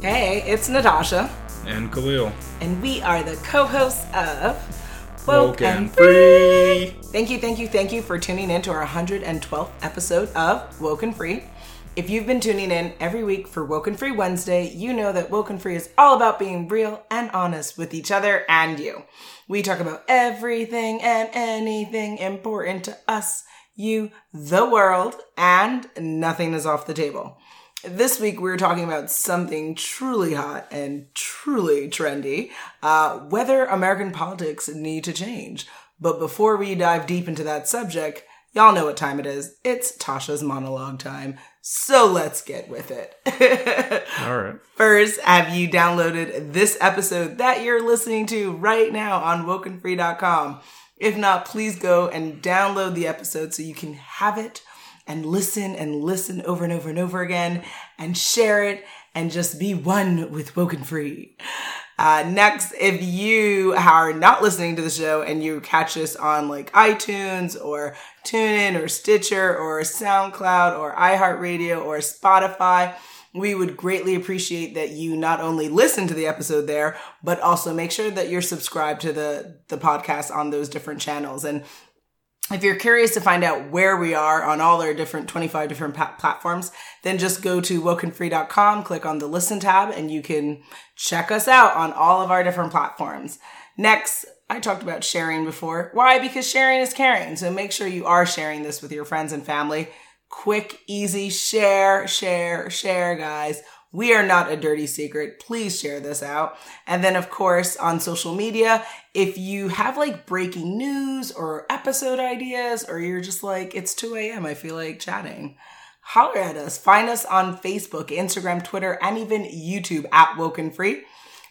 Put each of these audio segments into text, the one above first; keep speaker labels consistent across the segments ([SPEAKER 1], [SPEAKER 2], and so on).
[SPEAKER 1] Hey, it's Natasha,
[SPEAKER 2] And Khalil.
[SPEAKER 1] and we are the co hosts of
[SPEAKER 2] Woke and Free.
[SPEAKER 1] Thank you, thank you, thank you for tuning in to our 112th episode of Woke and Free. If you've been tuning in every week for Woken Free Wednesday, you know that Woken Free is all about being real and honest with each other and you. We talk about everything and anything important to us, you, the world, and nothing is off the table. This week, we are talking about something truly hot and truly trendy uh, whether American politics need to change. But before we dive deep into that subject, y'all know what time it is. It's Tasha's monologue time. So let's get with it.
[SPEAKER 2] All right.
[SPEAKER 1] First, have you downloaded this episode that you're listening to right now on wokenfree.com? If not, please go and download the episode so you can have it and listen and listen over and over and over again and share it and just be one with Woken Free. Uh, next, if you are not listening to the show and you catch us on like iTunes or TuneIn or Stitcher or SoundCloud or iHeartRadio or Spotify, we would greatly appreciate that you not only listen to the episode there, but also make sure that you're subscribed to the, the podcast on those different channels. And if you're curious to find out where we are on all our different 25 different pa- platforms, then just go to wokenfree.com, click on the listen tab, and you can check us out on all of our different platforms. Next, I talked about sharing before. Why? Because sharing is caring. So make sure you are sharing this with your friends and family. Quick, easy, share, share, share, guys. We are not a dirty secret. Please share this out. And then, of course, on social media, if you have like breaking news or episode ideas, or you're just like, it's 2 a.m., I feel like chatting, holler at us. Find us on Facebook, Instagram, Twitter, and even YouTube at Woken Free.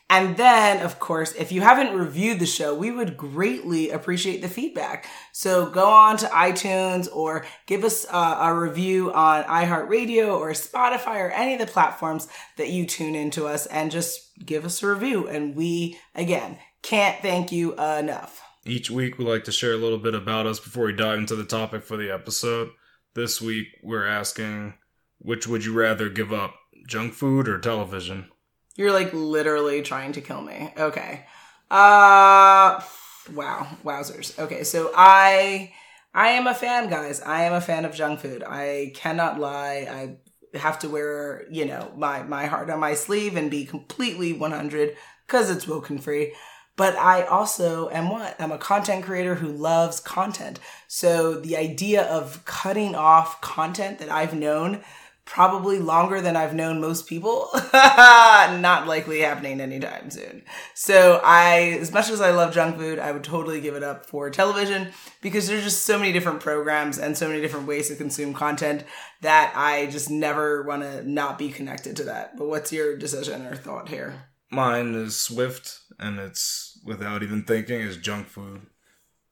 [SPEAKER 1] And then, of course, if you haven't reviewed the show, we would greatly appreciate the feedback. So go on to iTunes or give us a, a review on iHeartRadio or Spotify or any of the platforms that you tune into us and just give us a review. And we, again, can't thank you enough.
[SPEAKER 2] Each week, we like to share a little bit about us before we dive into the topic for the episode. This week, we're asking which would you rather give up, junk food or television?
[SPEAKER 1] You're like literally trying to kill me. Okay. Uh wow, wowzers. Okay, so I I am a fan, guys. I am a fan of junk food. I cannot lie. I have to wear, you know, my my heart on my sleeve and be completely 100 cuz it's woken free. But I also am what? I'm a content creator who loves content. So the idea of cutting off content that I've known probably longer than I've known most people. Not likely happening anytime soon. So I, as much as I love junk food, I would totally give it up for television because there's just so many different programs and so many different ways to consume content that I just never want to not be connected to that. But what's your decision or thought here?
[SPEAKER 2] Mine is Swift, and it's without even thinking is junk food.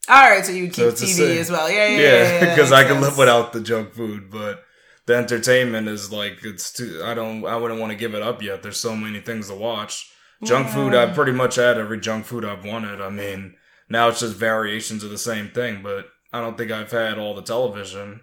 [SPEAKER 1] All right, so you keep
[SPEAKER 2] So
[SPEAKER 1] TV as well. Yeah, yeah, yeah.
[SPEAKER 2] Yeah,
[SPEAKER 1] yeah,
[SPEAKER 2] because I can live without the junk food, but the entertainment is like it's too. I don't. I wouldn't want to give it up yet. There's so many things to watch. Junk food. I've pretty much had every junk food I've wanted. I mean, now it's just variations of the same thing, but I don't think I've had all the television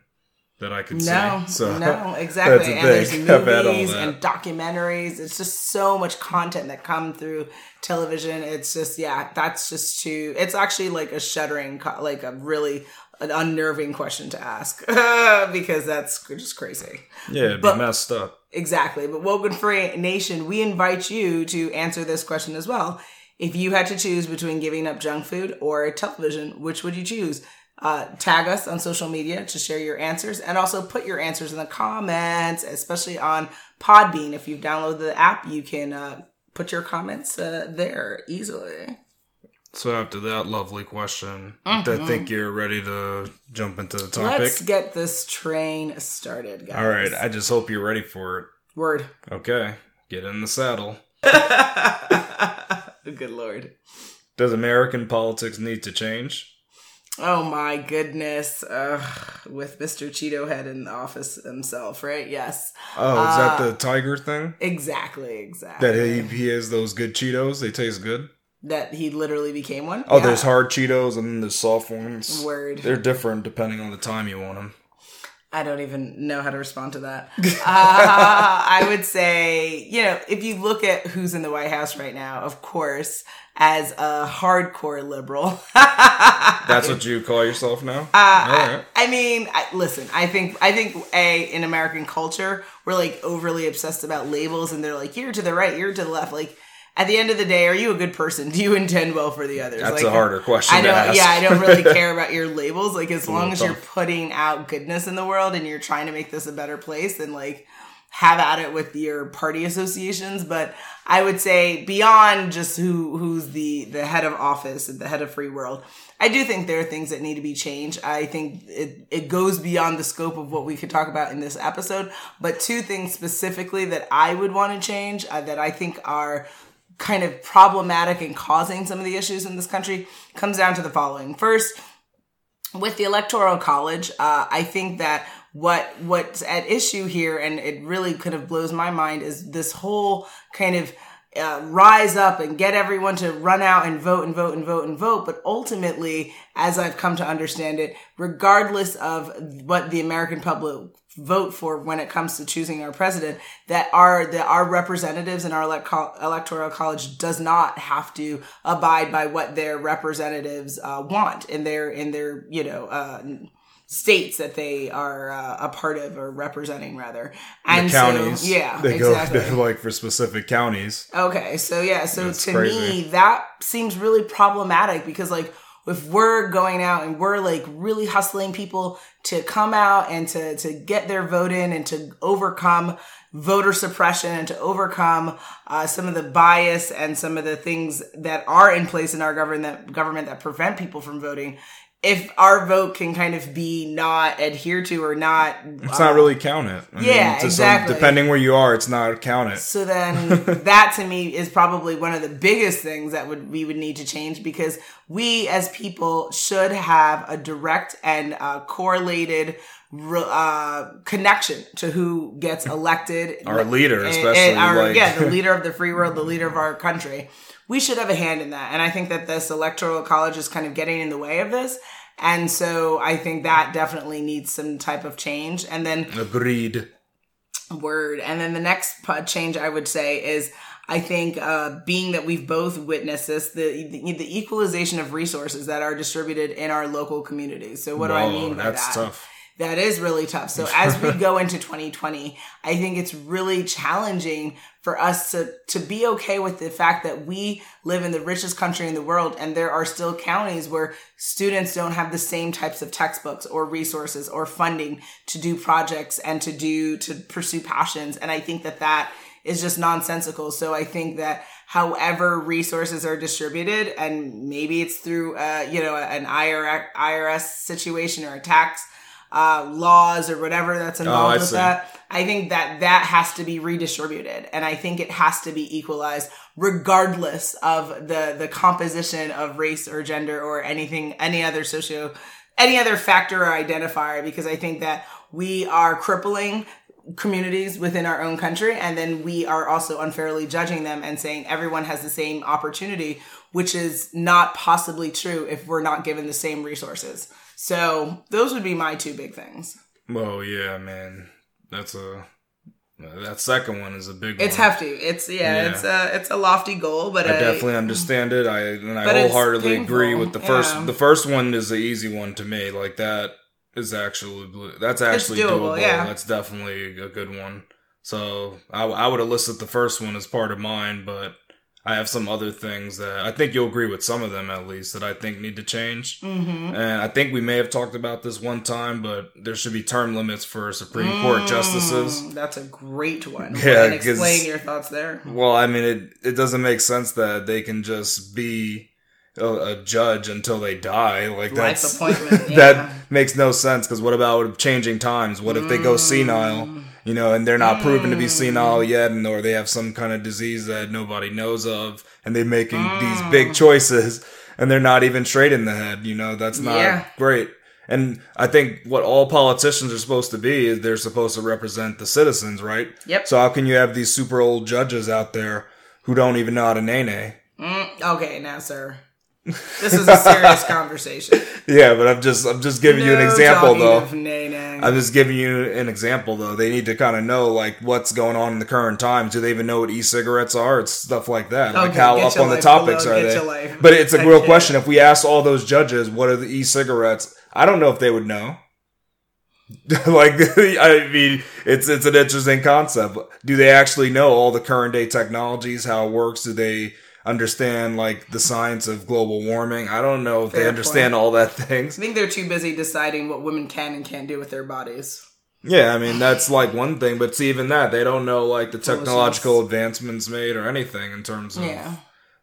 [SPEAKER 2] that I could
[SPEAKER 1] No,
[SPEAKER 2] see. So
[SPEAKER 1] no, exactly. and there's
[SPEAKER 2] thing. I've had all
[SPEAKER 1] movies and documentaries. It's just so much content that come through television. It's just yeah, that's just too. It's actually like a shuddering, like a really an unnerving question to ask because that's just crazy.
[SPEAKER 2] yeah, it'd
[SPEAKER 1] But-
[SPEAKER 2] be messed up.
[SPEAKER 1] Exactly. But Woken Free Nation, we invite you to answer this question as well. If you had to choose between giving up junk food or television, which would you choose? Uh, tag us on social media to share your answers and also put your answers in the comments, especially on Podbean. If you've downloaded the app, you can uh, put your comments uh, there easily.
[SPEAKER 2] So after that lovely question, I think you're ready to jump into the topic.
[SPEAKER 1] Let's get this train started, guys.
[SPEAKER 2] All right. I just hope you're ready for it.
[SPEAKER 1] Word.
[SPEAKER 2] Okay, get in the saddle.
[SPEAKER 1] Good lord.
[SPEAKER 2] Does American politics need to change?
[SPEAKER 1] Oh my goodness. Ugh, with Mr. Cheeto Head in the office himself, right? Yes.
[SPEAKER 2] Oh, is
[SPEAKER 1] Uh,
[SPEAKER 2] that the tiger thing?
[SPEAKER 1] Exactly, exactly.
[SPEAKER 2] That he, he has those good Cheetos. They taste good.
[SPEAKER 1] That he literally became one?
[SPEAKER 2] Oh,
[SPEAKER 1] Yeah.
[SPEAKER 2] there's hard Cheetos and then there's soft ones.
[SPEAKER 1] Word.
[SPEAKER 2] They're different depending on the time you want them.
[SPEAKER 1] I don't even know how to respond to that. uh, I would say, you know, if you look at who's in the White House right now, of course, as a hardcore liberal.
[SPEAKER 2] That's what you call yourself now?
[SPEAKER 1] Uh, I mean, I, listen, I think, I think a, in American culture, we're like overly obsessed about labels and they're like, you're to the right, you're to the left. Like, at the end of the day, are you a good person? Do you intend well for the others?
[SPEAKER 2] That's
[SPEAKER 1] like,
[SPEAKER 2] a harder question.
[SPEAKER 1] I don't.
[SPEAKER 2] to ask.
[SPEAKER 1] Yeah, I don't really care about your labels. Like as long as
[SPEAKER 2] tough.
[SPEAKER 1] you're putting out goodness in the world and you're trying to make this a better place, then like have at it with your party associations. But I would say beyond just who who's the the head of office and the head of free world. I do think there are things that need to be changed. I think it, it goes beyond the scope of what we could talk about in this episode. But two things specifically that I would want to change uh, that I think are kind of problematic and causing some of the issues in this country comes down to the following. First, with the electoral college, uh, I think that what what's at issue here, and it really kind of blows my mind, is this whole kind of uh, rise up and get everyone to run out and vote and vote and vote and vote. But ultimately, as I've come to understand it, regardless of what the American public vote for when it comes to choosing our president, that our that our representatives in our elect- electoral college does not have to abide by what their representatives uh, want in their in their you know. Uh, states that they are uh, a part of or representing rather and
[SPEAKER 2] the counties.
[SPEAKER 1] so yeah
[SPEAKER 2] they
[SPEAKER 1] exactly
[SPEAKER 2] go like for specific counties.
[SPEAKER 1] Okay, so yeah, so
[SPEAKER 2] That's
[SPEAKER 1] to
[SPEAKER 2] crazy.
[SPEAKER 1] me that seems really problematic because like if we're going out and we're like really hustling people to come out and to to get their vote in and to overcome voter suppression and to overcome uh, some of the bias and some of the things that are in place in our government government that prevent people from voting. If our vote can kind of be not adhered to or not,
[SPEAKER 2] It's not really counted. I
[SPEAKER 1] Yeah,
[SPEAKER 2] some-
[SPEAKER 1] exactly.
[SPEAKER 2] depending where you are, it's not counted.
[SPEAKER 1] So then that to me is probably one of the biggest things that would we would need to change because we as people should have a direct and uh, correlated re- uh, connection to who gets elected.
[SPEAKER 2] Our leader,
[SPEAKER 1] And-
[SPEAKER 2] especially,
[SPEAKER 1] and our,
[SPEAKER 2] like-
[SPEAKER 1] yeah, the leader of the free world, the leader of our country. We should have a hand in that, and I think that this electoral college is kind of getting in the way of this. And so I think that definitely needs some type of change. And then
[SPEAKER 2] Agreed.
[SPEAKER 1] word. And then the next change I would say is I think uh, being that we've both witnessed this, the, the the equalization of resources that are distributed in our local communities. So what do I mean by
[SPEAKER 2] that's
[SPEAKER 1] that?
[SPEAKER 2] tough.
[SPEAKER 1] That is really tough. So as we go into 2020, I think it's really challenging for us to, to be okay with the fact that we live in the richest country in the world and there are still counties where students don't have the same types of textbooks or resources or funding to do projects and to do, to pursue passions. And I think that that is just nonsensical. So I think that however resources are distributed and maybe it's through, uh, you know, an IRS, IRS situation or a tax, uh, laws or whatever that's involved
[SPEAKER 2] Oh,
[SPEAKER 1] with
[SPEAKER 2] see.
[SPEAKER 1] that. I think that that has to be redistributed, and I think it has to be equalized, regardless of the the composition of race or gender or anything, any other socio, any other factor or identifier. Because I think that we are crippling communities within our own country, and then we are also unfairly judging them and saying everyone has the same opportunity, which is not possibly true if we're not given the same resources. So those would be my two big things.
[SPEAKER 2] Well, yeah, man. That's a that second one is a big
[SPEAKER 1] It's
[SPEAKER 2] one.
[SPEAKER 1] hefty. It's yeah,
[SPEAKER 2] Yeah.
[SPEAKER 1] it's a it's a lofty goal, but
[SPEAKER 2] I
[SPEAKER 1] I,
[SPEAKER 2] definitely understand it. I and I wholeheartedly agree with the first.
[SPEAKER 1] yeah.
[SPEAKER 2] The first one is the easy one to me. Like that is actually that's actually
[SPEAKER 1] doable,
[SPEAKER 2] doable.
[SPEAKER 1] yeah.
[SPEAKER 2] That's definitely a good one. So I, I would have listed the first one as part of mine, but I have some other things that I think you'll agree with some of them at least that I think need to change.
[SPEAKER 1] Mm-hmm.
[SPEAKER 2] And I think we may have talked about this one time, but there should be term limits for Supreme Court justices.
[SPEAKER 1] Mm, that's a great one.
[SPEAKER 2] Yeah,
[SPEAKER 1] and explain your thoughts there.
[SPEAKER 2] Well, I mean, it it doesn't make sense that they can just be a, a judge until they die. Like
[SPEAKER 1] Life
[SPEAKER 2] that's
[SPEAKER 1] appointment, yeah.
[SPEAKER 2] that makes no sense. Because what about changing times? What if they go senile? You know, and they're not proven to be senile yet, and or they have some kind of disease that nobody knows of, and they're making these big choices, and they're not even straight in the head. You know, that's not
[SPEAKER 1] Yeah.
[SPEAKER 2] great. And I think what all politicians are supposed to be is they're supposed to represent the citizens, right?
[SPEAKER 1] Yep.
[SPEAKER 2] So how can you have these super old judges out there who don't even know how to nae nae?
[SPEAKER 1] Mm, okay, now, sir, this is a serious conversation.
[SPEAKER 2] Yeah, but I'm just I'm just giving you an
[SPEAKER 1] No
[SPEAKER 2] example though. I'm just giving you an example though. They need to kind of know like what's going on in the current times. Do they even know what e-cigarettes are? It's stuff like that. Like how up on the topics
[SPEAKER 1] below,
[SPEAKER 2] are they? But it's a real
[SPEAKER 1] Okay.
[SPEAKER 2] question. If we ask all those judges what are the e-cigarettes, I don't know if they would know. like I mean, it's it's an interesting concept. Do they actually know all the current day technologies, how it works? Do they understand like the science of global warming? I don't know if they
[SPEAKER 1] Fair
[SPEAKER 2] understand all that things.
[SPEAKER 1] I think they're too busy deciding what women can and can't do with their bodies.
[SPEAKER 2] Yeah, I mean that's like one thing, but see, even that they don't know like the technological advancements made or anything in terms of
[SPEAKER 1] Yeah.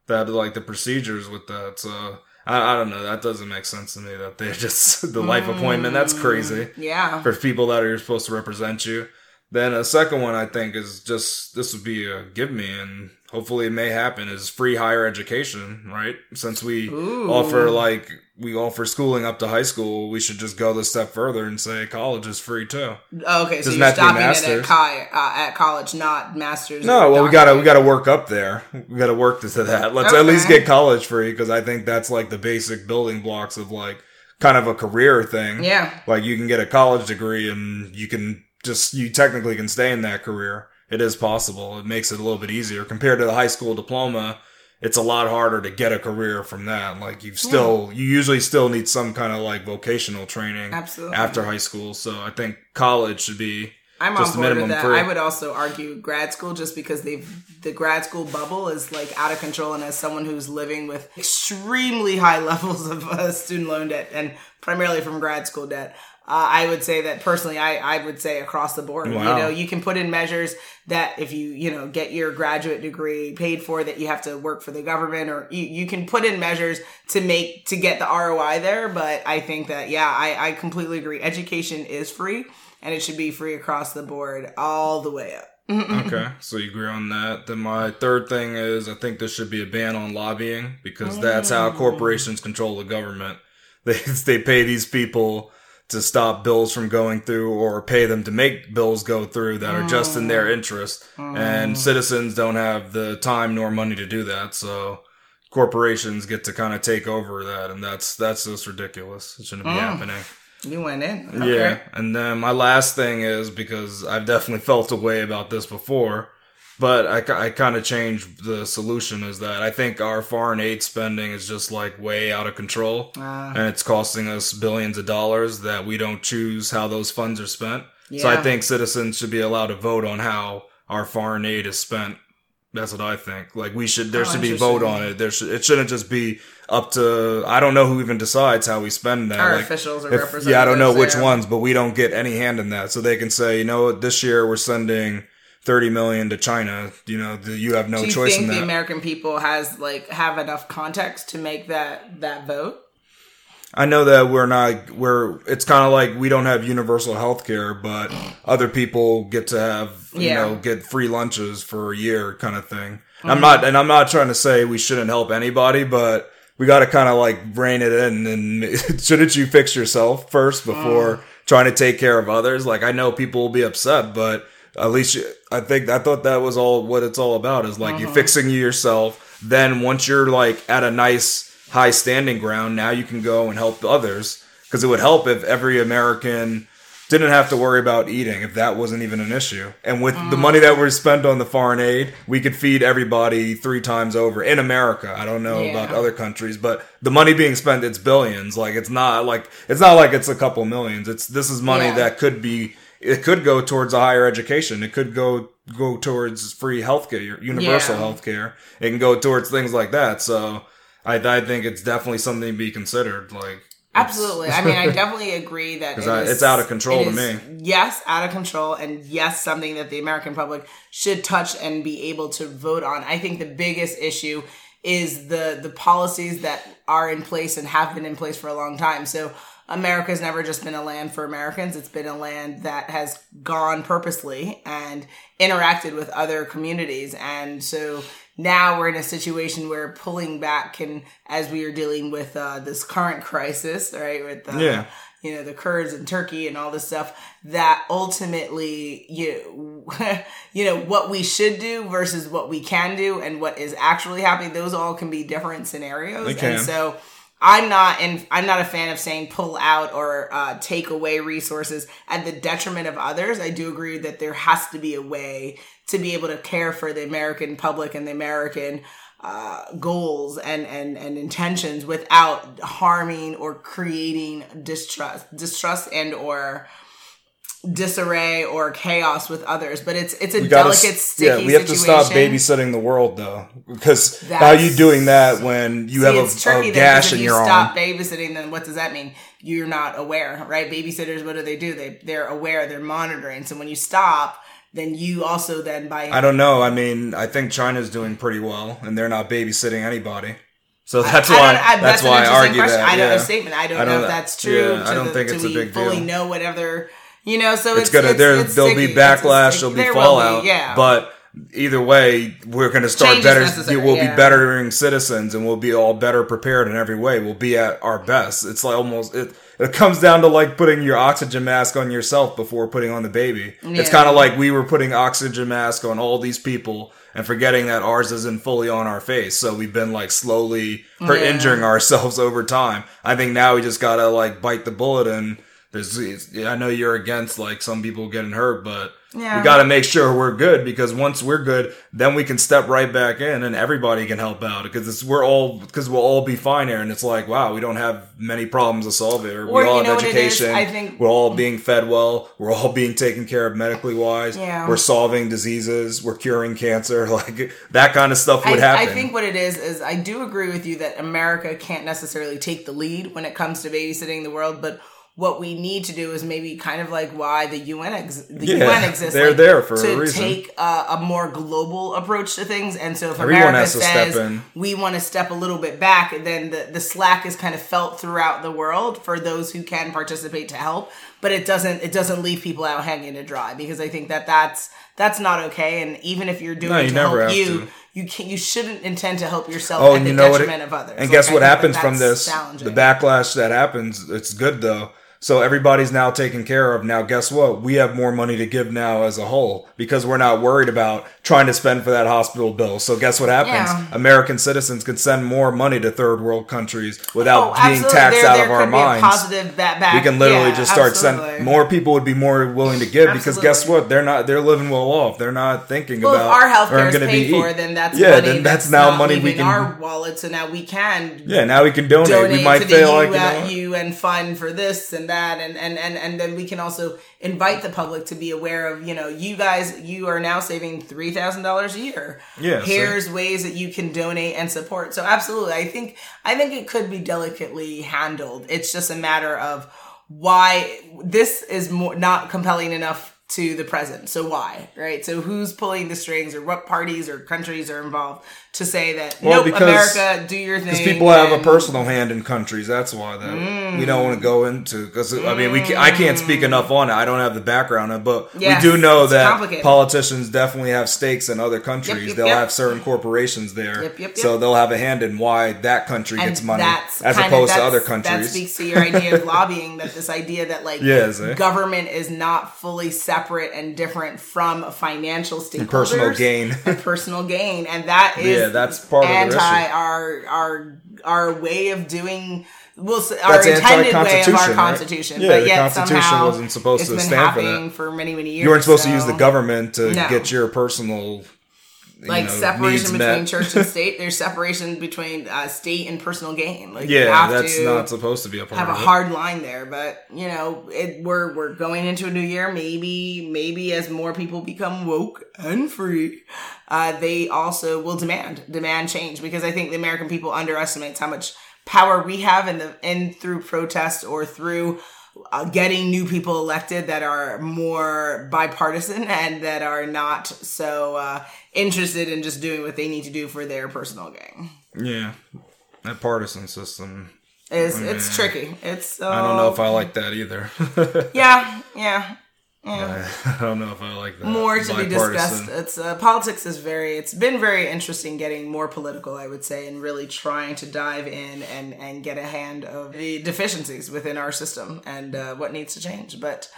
[SPEAKER 2] that, like the procedures with that. So I, I don't know. That doesn't make sense to me. That they just the life appointment. That's mm, crazy
[SPEAKER 1] Yeah.
[SPEAKER 2] for people that are supposed to represent you. Then a second one I think is just this would be a give me and hopefully it may happen is free higher education, right? Since we
[SPEAKER 1] Ooh.
[SPEAKER 2] offer like we offer schooling up to high school, we should just go the step further and say college is free too.
[SPEAKER 1] Oh, okay, so
[SPEAKER 2] Doesn't
[SPEAKER 1] you're
[SPEAKER 2] have to be
[SPEAKER 1] stopping it at, uh, at college, not masters.
[SPEAKER 2] No, well we gotta we gotta work up there. We gotta work to that. Let's at least get college free because I think that's like the basic building blocks of like kind of a career thing.
[SPEAKER 1] Yeah.
[SPEAKER 2] Like you can get a college degree and you can just you technically can stay in that career. It is possible. It makes it a little bit easier compared to the high school diploma. It's a lot harder to get a career from that. Like you've still you usually still need some kind of like vocational training
[SPEAKER 1] Absolutely.
[SPEAKER 2] after high school. So I think college should be
[SPEAKER 1] I'm
[SPEAKER 2] Just
[SPEAKER 1] on board with
[SPEAKER 2] minimum
[SPEAKER 1] that.
[SPEAKER 2] free.
[SPEAKER 1] I would also argue grad school just because they've the grad school bubble is like out of control, and as someone who's living with extremely high levels of uh, student loan debt and primarily from grad school debt. Uh, I would say that personally, I, I would say across the board,
[SPEAKER 2] Wow.
[SPEAKER 1] you know, you can put in measures that if you, you know, get your graduate degree paid for, that you have to work for the government or you, you can put in measures to make, to get the ROI there. But I think that, yeah, I, I completely agree. Education is free and it should be free across the board all the way up.
[SPEAKER 2] Okay, so you agree on that. Then my third thing is I think there should be a ban on lobbying because that's how corporations control the government. They they pay these people to stop bills from going through or pay them to make bills go through that are just in their mm. interest. And citizens don't have the time nor money to do that. So corporations get to kind of take over that and that's that's just ridiculous. It shouldn't be mm. happening.
[SPEAKER 1] You went in. Okay.
[SPEAKER 2] Yeah. And then my last thing is because I've definitely felt a way about this before, but I, I kind of changed the solution is that I think our foreign aid spending is just like way out of control
[SPEAKER 1] Ah.
[SPEAKER 2] and it's costing us billions of dollars that we don't choose how those funds are spent. So I think citizens should be allowed to vote on how our foreign aid is spent. That's what I think. Like we should, there
[SPEAKER 1] Oh,
[SPEAKER 2] should be vote on it. There should, it shouldn't just be up to, I don't know who even decides how we spend that.
[SPEAKER 1] Our
[SPEAKER 2] Like,
[SPEAKER 1] officials or
[SPEAKER 2] if-
[SPEAKER 1] representatives.
[SPEAKER 2] yeah, I don't know which
[SPEAKER 1] yeah.
[SPEAKER 2] ones, but we don't get any hand in that. So they can say, you know, this year we're sending thirty million to China. You know, the, you have no choice.
[SPEAKER 1] Do you
[SPEAKER 2] choice
[SPEAKER 1] think
[SPEAKER 2] in
[SPEAKER 1] the. American people has like have enough context to make that that vote?
[SPEAKER 2] I know that we're not. We're. It's kind of like we don't have universal health care, but other people get to have, you
[SPEAKER 1] Yeah.
[SPEAKER 2] know, get free lunches for a year, kind of thing.
[SPEAKER 1] Mm-hmm.
[SPEAKER 2] I'm not, and I'm not trying to say we shouldn't help anybody, but we got to kind of like rein it in. And shouldn't you fix yourself first before
[SPEAKER 1] Mm.
[SPEAKER 2] trying to take care of others? Like I know people will be upset, but at least I think I thought that was all what it's all about is like
[SPEAKER 1] Mm-hmm.
[SPEAKER 2] you fixing yourself. Then once you're like at a nice high standing ground, now you can go and help others. Because it would help if every American didn't have to worry about eating if that wasn't even an issue. And with the money that we spent on the foreign aid, we could feed everybody three times over in America. I don't know
[SPEAKER 1] Yeah.
[SPEAKER 2] about other countries, but the money being spent, it's billions. Like it's not like it's not like it's a couple millions. It's this is money
[SPEAKER 1] Yeah.
[SPEAKER 2] that could be it could go towards a higher education. It could go go towards free healthcare, universal
[SPEAKER 1] Yeah.
[SPEAKER 2] healthcare. It can go towards things like that. So I, I think it's definitely something to be considered. Like
[SPEAKER 1] Absolutely. I mean, I definitely agree that it
[SPEAKER 2] I-
[SPEAKER 1] is-
[SPEAKER 2] it's out of control to me.
[SPEAKER 1] Yes, out of control, and yes, something that the American public should touch and be able to vote on. I think the biggest issue is the the policies that are in place and have been in place for a long time. So America's never just been a land for Americans. It's been a land that has gone purposely and interacted with other communities. And so now we're in a situation where pulling back can, as we are dealing with uh, this current crisis, right? With the,
[SPEAKER 2] Yeah.
[SPEAKER 1] you know the Kurds and Turkey and all this stuff that ultimately you you know what we should do versus what we can do and what is actually happening those all can be different scenarios and so I'm not and I'm not a fan of saying pull out or uh, take away resources at the detriment of others. I do agree that there has to be a way to be able to care for the American public and the American uh, goals and, and, and intentions without harming or creating distrust, distrust and or disarray or chaos with others. But it's it's a
[SPEAKER 2] gotta,
[SPEAKER 1] delicate, sticky
[SPEAKER 2] yeah, we have to stop babysitting the world though, because how are you doing that when you
[SPEAKER 1] See,
[SPEAKER 2] have a,
[SPEAKER 1] tricky
[SPEAKER 2] a gash
[SPEAKER 1] if
[SPEAKER 2] in
[SPEAKER 1] you
[SPEAKER 2] your
[SPEAKER 1] stop babysitting, then what does that mean? You're not aware, right? Babysitters, what do they do? They they're aware, they're monitoring. So when you stop, then you also then by
[SPEAKER 2] I don't know. I mean, I think China's doing pretty well, and they're not babysitting anybody. So that's
[SPEAKER 1] I
[SPEAKER 2] why
[SPEAKER 1] I-
[SPEAKER 2] that's,
[SPEAKER 1] an
[SPEAKER 2] why I
[SPEAKER 1] interesting
[SPEAKER 2] argue
[SPEAKER 1] question.
[SPEAKER 2] that.
[SPEAKER 1] I don't
[SPEAKER 2] yeah.
[SPEAKER 1] know statement. I don't,
[SPEAKER 2] I
[SPEAKER 1] know
[SPEAKER 2] don't-
[SPEAKER 1] if that's true.
[SPEAKER 2] yeah, I don't
[SPEAKER 1] the-
[SPEAKER 2] think
[SPEAKER 1] do
[SPEAKER 2] it's a big
[SPEAKER 1] fully
[SPEAKER 2] deal.
[SPEAKER 1] know whatever you know. So
[SPEAKER 2] it's
[SPEAKER 1] it's,
[SPEAKER 2] gonna
[SPEAKER 1] it's,
[SPEAKER 2] there
[SPEAKER 1] it's
[SPEAKER 2] there'll be
[SPEAKER 1] sticky. It's-
[SPEAKER 2] backlash, there'll be.
[SPEAKER 1] There
[SPEAKER 2] fallout,
[SPEAKER 1] yeah.
[SPEAKER 2] but either way, we're gonna start
[SPEAKER 1] Change
[SPEAKER 2] better. we'll
[SPEAKER 1] yeah.
[SPEAKER 2] be bettering citizens, and we'll be all better prepared in every way. We'll be at our best. It's like almost it. It comes down to like putting your oxygen mask on yourself before putting on the baby. It's kind of like we were putting oxygen mask on all these people and forgetting that ours isn't fully on our face. So we've been like slowly
[SPEAKER 1] Yeah.
[SPEAKER 2] injuring ourselves over time. I think now we just gotta like bite the bullet and there's, I know you're against like some people getting hurt, but
[SPEAKER 1] Yeah.
[SPEAKER 2] we gotta make sure we're good because once we're good, then we can step right back in and everybody can help out because it's, we're all, because we'll all be fine here. And it's like, wow, we don't have many problems to solve here.
[SPEAKER 1] Or
[SPEAKER 2] we all have
[SPEAKER 1] what it is?
[SPEAKER 2] education.
[SPEAKER 1] I think-
[SPEAKER 2] we're all being fed well. We're all being taken care of medically wise.
[SPEAKER 1] Yeah.
[SPEAKER 2] We're solving diseases. We're curing cancer. Like that kind of stuff would
[SPEAKER 1] I,
[SPEAKER 2] happen.
[SPEAKER 1] I think what it is is I do agree with you that America can't necessarily take the lead when it comes to babysitting the world, but what we need to do is maybe kind of like why the UN ex- the
[SPEAKER 2] Yeah,
[SPEAKER 1] UN exists.
[SPEAKER 2] they're
[SPEAKER 1] like,
[SPEAKER 2] there for a
[SPEAKER 1] to
[SPEAKER 2] reason.
[SPEAKER 1] take a, a more global approach to things. And so if
[SPEAKER 2] Everyone
[SPEAKER 1] America
[SPEAKER 2] has to step
[SPEAKER 1] says
[SPEAKER 2] in.
[SPEAKER 1] we want to step a little bit back, then the the slack is kind of felt throughout the world for those who can participate to help. But it doesn't it doesn't leave people out hanging to dry because I think that that's that's not okay. And even if you're doing
[SPEAKER 2] No,
[SPEAKER 1] it
[SPEAKER 2] you
[SPEAKER 1] to
[SPEAKER 2] never
[SPEAKER 1] help you,
[SPEAKER 2] to.
[SPEAKER 1] you can you shouldn't intend to help yourself
[SPEAKER 2] Oh,
[SPEAKER 1] at the
[SPEAKER 2] you know
[SPEAKER 1] detriment
[SPEAKER 2] It,
[SPEAKER 1] of others.
[SPEAKER 2] and
[SPEAKER 1] Like,
[SPEAKER 2] guess what happens from this?
[SPEAKER 1] challenging.
[SPEAKER 2] The backlash that happens, it's good though. So everybody's now taken care of. Now, guess what? We have more money to give now as a whole because we're not worried about trying to spend for that hospital bill. So guess what happens?
[SPEAKER 1] Yeah.
[SPEAKER 2] American citizens can send more money to third world countries without
[SPEAKER 1] Oh,
[SPEAKER 2] being taxed
[SPEAKER 1] There-
[SPEAKER 2] out
[SPEAKER 1] there
[SPEAKER 2] of our
[SPEAKER 1] could be a
[SPEAKER 2] minds.
[SPEAKER 1] positive back.
[SPEAKER 2] we can literally
[SPEAKER 1] yeah,
[SPEAKER 2] just start
[SPEAKER 1] absolutely.
[SPEAKER 2] sending more people would be more willing to give because guess what? They're not they're living well off. They're not thinking
[SPEAKER 1] Well,
[SPEAKER 2] about
[SPEAKER 1] our health
[SPEAKER 2] I'm
[SPEAKER 1] is paid
[SPEAKER 2] be
[SPEAKER 1] for,
[SPEAKER 2] eat."
[SPEAKER 1] then that's
[SPEAKER 2] yeah,
[SPEAKER 1] money
[SPEAKER 2] then that's,
[SPEAKER 1] that's
[SPEAKER 2] now money we can
[SPEAKER 1] our wallet. So now we can
[SPEAKER 2] yeah now we can donate.
[SPEAKER 1] donate
[SPEAKER 2] we might
[SPEAKER 1] to the
[SPEAKER 2] feel like you know,
[SPEAKER 1] UN fund for this and that, and, and and and then we can also invite the public to be aware of you know you guys you are now saving three thousand dollars a year.
[SPEAKER 2] Yeah, so-
[SPEAKER 1] here's ways that you can donate and support. So absolutely, I think I think it could be delicately handled. It's just a matter of why this is more not compelling enough to the present. So why, right? So who's pulling the strings, or what parties or countries are involved to say that
[SPEAKER 2] Well,
[SPEAKER 1] nope, America, do your thing.
[SPEAKER 2] Because people have a personal hand in countries. That's why that we don't want to go into. Because I mean, we can, I can't speak enough on it. I don't have the background on it, but
[SPEAKER 1] Yes,
[SPEAKER 2] we do know that politicians definitely have stakes in other countries.
[SPEAKER 1] yep,
[SPEAKER 2] they'll
[SPEAKER 1] yep.
[SPEAKER 2] have certain corporations there,
[SPEAKER 1] Yep, yep,
[SPEAKER 2] so they'll have a hand in why that country
[SPEAKER 1] And
[SPEAKER 2] gets money as opposed to other
[SPEAKER 1] That
[SPEAKER 2] countries.
[SPEAKER 1] speaks to your idea of lobbying. That this idea that like
[SPEAKER 2] Yes, eh?
[SPEAKER 1] government is not fully separate and different from financial stakeholders,
[SPEAKER 2] personal gain.
[SPEAKER 1] and personal gain, and that is
[SPEAKER 2] Yeah, that's part of the
[SPEAKER 1] anti
[SPEAKER 2] issue.
[SPEAKER 1] our our our way of doing. Well, our intended way of our
[SPEAKER 2] anti-constitution, right?
[SPEAKER 1] constitution,
[SPEAKER 2] Yeah,
[SPEAKER 1] but
[SPEAKER 2] the
[SPEAKER 1] yet
[SPEAKER 2] Constitution
[SPEAKER 1] somehow
[SPEAKER 2] wasn't supposed to stand for that.
[SPEAKER 1] for many many years.
[SPEAKER 2] you weren't supposed to use the government to
[SPEAKER 1] No.
[SPEAKER 2] get your personal
[SPEAKER 1] like
[SPEAKER 2] know,
[SPEAKER 1] separation between
[SPEAKER 2] met.
[SPEAKER 1] church and state. There's separation between uh, state and personal gain. Like you
[SPEAKER 2] Yeah,
[SPEAKER 1] have
[SPEAKER 2] that's
[SPEAKER 1] to
[SPEAKER 2] not supposed to be a part
[SPEAKER 1] have a
[SPEAKER 2] it.
[SPEAKER 1] hard line there. But you know, it, we're we're going into a new year. Maybe maybe as more people become woke and free, uh, they also will demand demand change because I think the American people underestimates how much power we have in the in through protest or through uh, getting new people elected that are more bipartisan and that are not so uh, interested in just doing what they need to do for their personal gain.
[SPEAKER 2] Yeah, that partisan system.
[SPEAKER 1] It's it's tricky. It's uh,
[SPEAKER 2] I don't know if I like that either.
[SPEAKER 1] yeah yeah yeah.
[SPEAKER 2] I don't know if I like that.
[SPEAKER 1] More to be discussed. It's uh, politics is very. It's been very interesting getting more political, I would say, and really trying to dive in and and get a hand of the deficiencies within our system and uh, what needs to change. But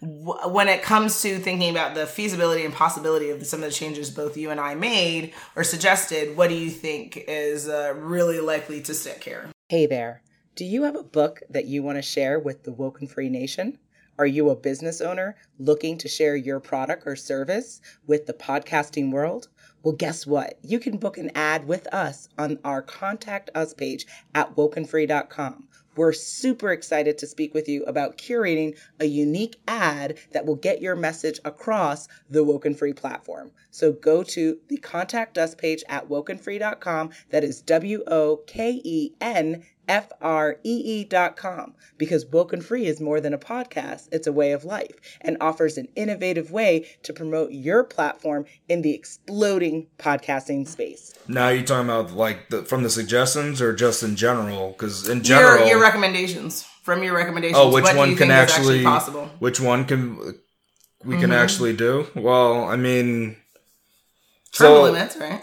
[SPEAKER 1] w- when it comes to thinking about the feasibility and possibility of some of the changes both you and I made or suggested, what do you think is uh, really likely to stick here? Hey there. Do you have a book that you want to share with the Woken Free Nation? Are you a business owner looking to share your product or service with the podcasting world? Well, guess what? You can book an ad with us on our Contact Us page at wokenfree.com. We're super excited to speak with you about curating a unique ad that will get your message across the Woken Free platform. So go to the Contact Us page at wokenfree.com. That is W O K E N F R E E dot com because Woken Free is more than a podcast, it's a way of life and offers an innovative way to promote your platform in the exploding podcasting space.
[SPEAKER 2] Now you're talking about like the, from the suggestions or just in general? Because in general,
[SPEAKER 1] your, your recommendations from your recommendations.
[SPEAKER 2] Oh, which one can actually, actually, possible? Which one can we can mm-hmm. actually do? Well, I mean,
[SPEAKER 1] term so, limits, right?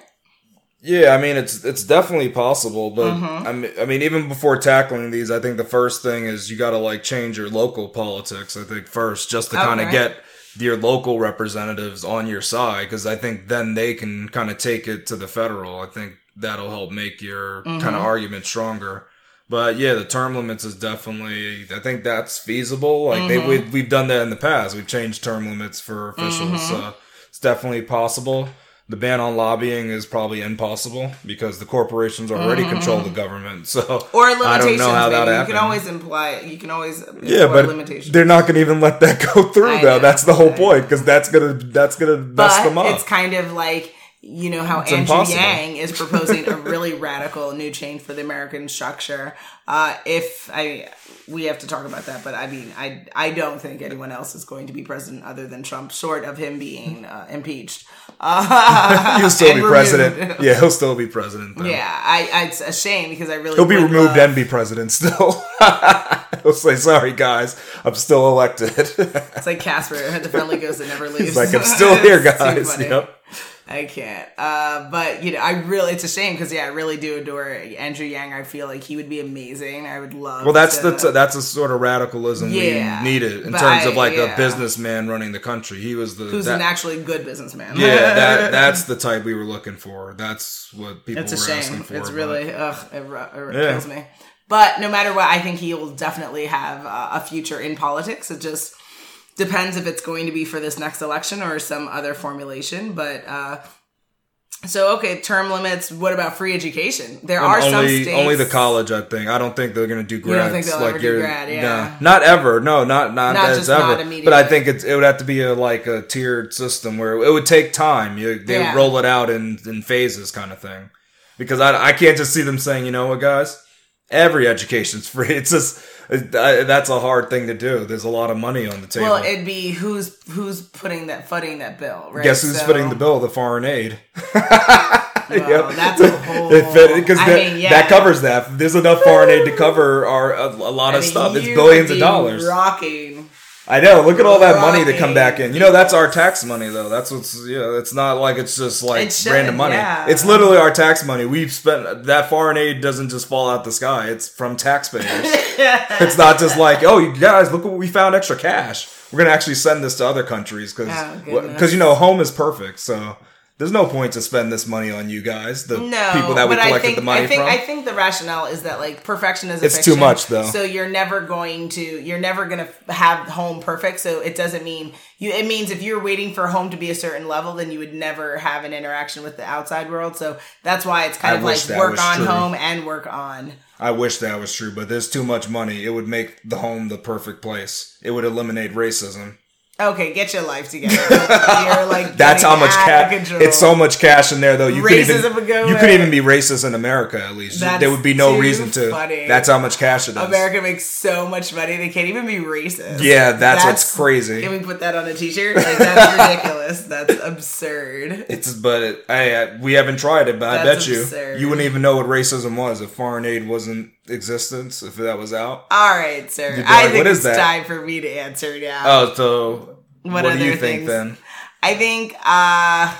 [SPEAKER 2] Yeah, I mean it's it's definitely possible, but mm-hmm. I mean I mean even before tackling these, I think the first thing is you got to like change your local politics. I think first, just to okay. kind of get your local representatives on your side, because I think then they can kind of take it to the federal. I think that'll help make your mm-hmm. kind of argument stronger. But yeah, the term limits is definitely. I think that's feasible. Like mm-hmm. they we, we've done that in the past. We've changed term limits for officials, so mm-hmm. it's definitely possible the ban on lobbying is probably impossible because the corporations already mm-hmm. control the government. So
[SPEAKER 1] or limitations. I don't know how that You can always imply. You can always
[SPEAKER 2] yeah, but limitations. they're not going to even let that go through I though. Know, that's the whole point because that's gonna that's gonna mess but them up.
[SPEAKER 1] It's kind of like you know how it's Andrew impossible. Yang is proposing a really radical new change for the American structure. Uh, if I, we have to talk about that, but I mean, I I don't think anyone else is going to be president other than Trump, short of him being uh, impeached.
[SPEAKER 2] Uh, he'll still be president. Yeah, he'll still be president. Though.
[SPEAKER 1] Yeah, I, I, it's a shame because I really
[SPEAKER 2] he'll be removed love... and be president still. he'll say, "Sorry, guys, I'm still elected."
[SPEAKER 1] it's like Casper, the friendly ghost that never leaves.
[SPEAKER 2] He's like, "I'm still here, guys." Yep.
[SPEAKER 1] I can't. Uh, but you know, I really it's a shame because yeah, I really do adore Andrew Yang. I feel like he would be amazing. I would love.
[SPEAKER 2] Well, that's to, the that's a sort of radicalism yeah, we needed in terms I, of like yeah. a businessman running the country. He was the
[SPEAKER 1] who's that, an actually good businessman.
[SPEAKER 2] Yeah, that that's the type we were looking for. That's what people.
[SPEAKER 1] It's a
[SPEAKER 2] shame.
[SPEAKER 1] for. It's really ugh, it, it yeah. kills me. But no matter what, I think he will definitely have uh, a future in politics. It just depends if it's going to be for this next election or some other formulation. But uh, so okay, term limits. What about free education? There are
[SPEAKER 2] only,
[SPEAKER 1] some states
[SPEAKER 2] only the college. I think I don't think they're going to do grads.
[SPEAKER 1] You don't think they'll like ever do grad? Yeah,
[SPEAKER 2] no, not ever. No, not not, not as ever. Not but I think it's, it would have to be a like a tiered system where it would take time. You, they yeah. roll it out in in phases, kind of thing. Because I I can't just see them saying, you know what, guys, every education's free. It's just that's a hard thing to do. There's a lot of money on the table.
[SPEAKER 1] Well, it'd be who's who's putting that footing that bill, right?
[SPEAKER 2] Guess who's so, footing the bill? The foreign aid.
[SPEAKER 1] well, yep. that's a whole
[SPEAKER 2] because that, yeah. that, covers that. There's enough foreign aid to cover our a, a lot of mean, stuff. It's billions of dollars.
[SPEAKER 1] Rocking
[SPEAKER 2] I know. Look at all that money to come back in. You know, that's our tax money, though. That's what's yeah. It's not like it's just like random money. Yeah. It's literally our tax money. We've spent that foreign aid doesn't just fall out the sky. It's from taxpayers. it's not just like oh, you guys, look what we found extra cash. We're gonna actually send this to other countries because because oh, you know home is perfect. So there's no point to spend this money on you guys, the no, people that we collected
[SPEAKER 1] think,
[SPEAKER 2] the money
[SPEAKER 1] I think,
[SPEAKER 2] from.
[SPEAKER 1] I think the rationale is that like perfection is
[SPEAKER 2] it's
[SPEAKER 1] fiction,
[SPEAKER 2] too much though.
[SPEAKER 1] So you're never going to you're never going to have home perfect. So it doesn't mean you. It means if you're waiting for home to be a certain level, then you would never have an interaction with the outside world. So that's why it's kind I of like work on true. home and work on.
[SPEAKER 2] I wish that was true, but there's too much money. It would make the home the perfect place. It would eliminate racism.
[SPEAKER 1] Okay, get your life together. You're like
[SPEAKER 2] that's how much cash. It's so much cash in there, though. You Racism could even you could even be racist in America. At least that's there would be no reason to. Funny. That's how much cash it is.
[SPEAKER 1] America makes so much money they can't even be racist.
[SPEAKER 2] Yeah, that's, that's what's crazy.
[SPEAKER 1] Can we put that on a T-shirt? Like, that's ridiculous. That's absurd.
[SPEAKER 2] It's but I, uh, we haven't tried it, but that's I bet absurd. you you wouldn't even know what racism was if foreign aid wasn't existence if that was out.
[SPEAKER 1] All right, sir. Like, I think it's that? time for me to answer now.
[SPEAKER 2] Oh, so what, what do you think then?
[SPEAKER 1] I think uh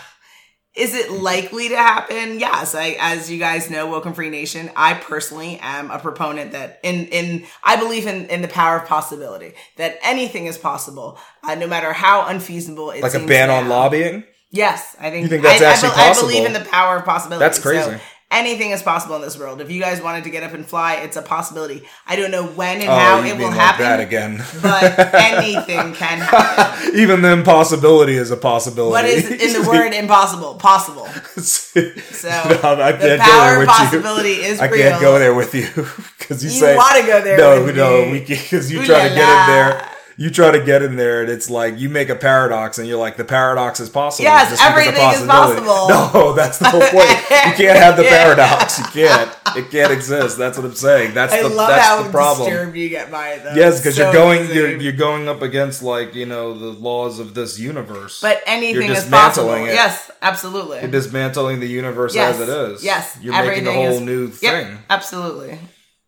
[SPEAKER 1] is it likely to happen? Yes. I, as you guys know, Woken Free Nation, I personally am a proponent that in, in, I believe in, in the power of possibility, that anything is possible, uh, no matter how unfeasible it
[SPEAKER 2] like a ban on lobbying?
[SPEAKER 1] Yes. I think,
[SPEAKER 2] you think that's
[SPEAKER 1] I,
[SPEAKER 2] actually
[SPEAKER 1] I,
[SPEAKER 2] possible?
[SPEAKER 1] I believe in the power of possibility.
[SPEAKER 2] That's crazy. So
[SPEAKER 1] anything is possible in this world. If you guys wanted to get up and fly, it's a possibility. I don't know when and
[SPEAKER 2] Oh,
[SPEAKER 1] how it will
[SPEAKER 2] like
[SPEAKER 1] happen,
[SPEAKER 2] that again.
[SPEAKER 1] but anything can happen.
[SPEAKER 2] Even the impossibility is a possibility.
[SPEAKER 1] What is in the word impossible? Possible. So
[SPEAKER 2] No, I
[SPEAKER 1] the
[SPEAKER 2] can't go
[SPEAKER 1] power
[SPEAKER 2] with you.
[SPEAKER 1] possibility is
[SPEAKER 2] I can't go there with you because you,
[SPEAKER 1] You
[SPEAKER 2] say
[SPEAKER 1] wanna go there
[SPEAKER 2] No, no, because you
[SPEAKER 1] Ooh
[SPEAKER 2] try
[SPEAKER 1] la
[SPEAKER 2] to get in there. You try to get in there, and it's like you make a paradox, and you're like, the paradox is possible.
[SPEAKER 1] Yes, everything is possible.
[SPEAKER 2] No, that's the whole point. You can't have the
[SPEAKER 1] Yeah.
[SPEAKER 2] paradox. You can't. It can't exist. That's what I'm saying. That's
[SPEAKER 1] I
[SPEAKER 2] the that's
[SPEAKER 1] how
[SPEAKER 2] the problem.
[SPEAKER 1] you get by it though.
[SPEAKER 2] Yes, because
[SPEAKER 1] so
[SPEAKER 2] you're going
[SPEAKER 1] amazing.
[SPEAKER 2] you're you're going up against like you know the laws of this universe.
[SPEAKER 1] But anything is possible.
[SPEAKER 2] it.
[SPEAKER 1] Yes, absolutely.
[SPEAKER 2] You're dismantling the universe
[SPEAKER 1] yes,
[SPEAKER 2] as it is.
[SPEAKER 1] Yes,
[SPEAKER 2] you're making a whole
[SPEAKER 1] is-
[SPEAKER 2] new
[SPEAKER 1] Yep,
[SPEAKER 2] thing.
[SPEAKER 1] absolutely.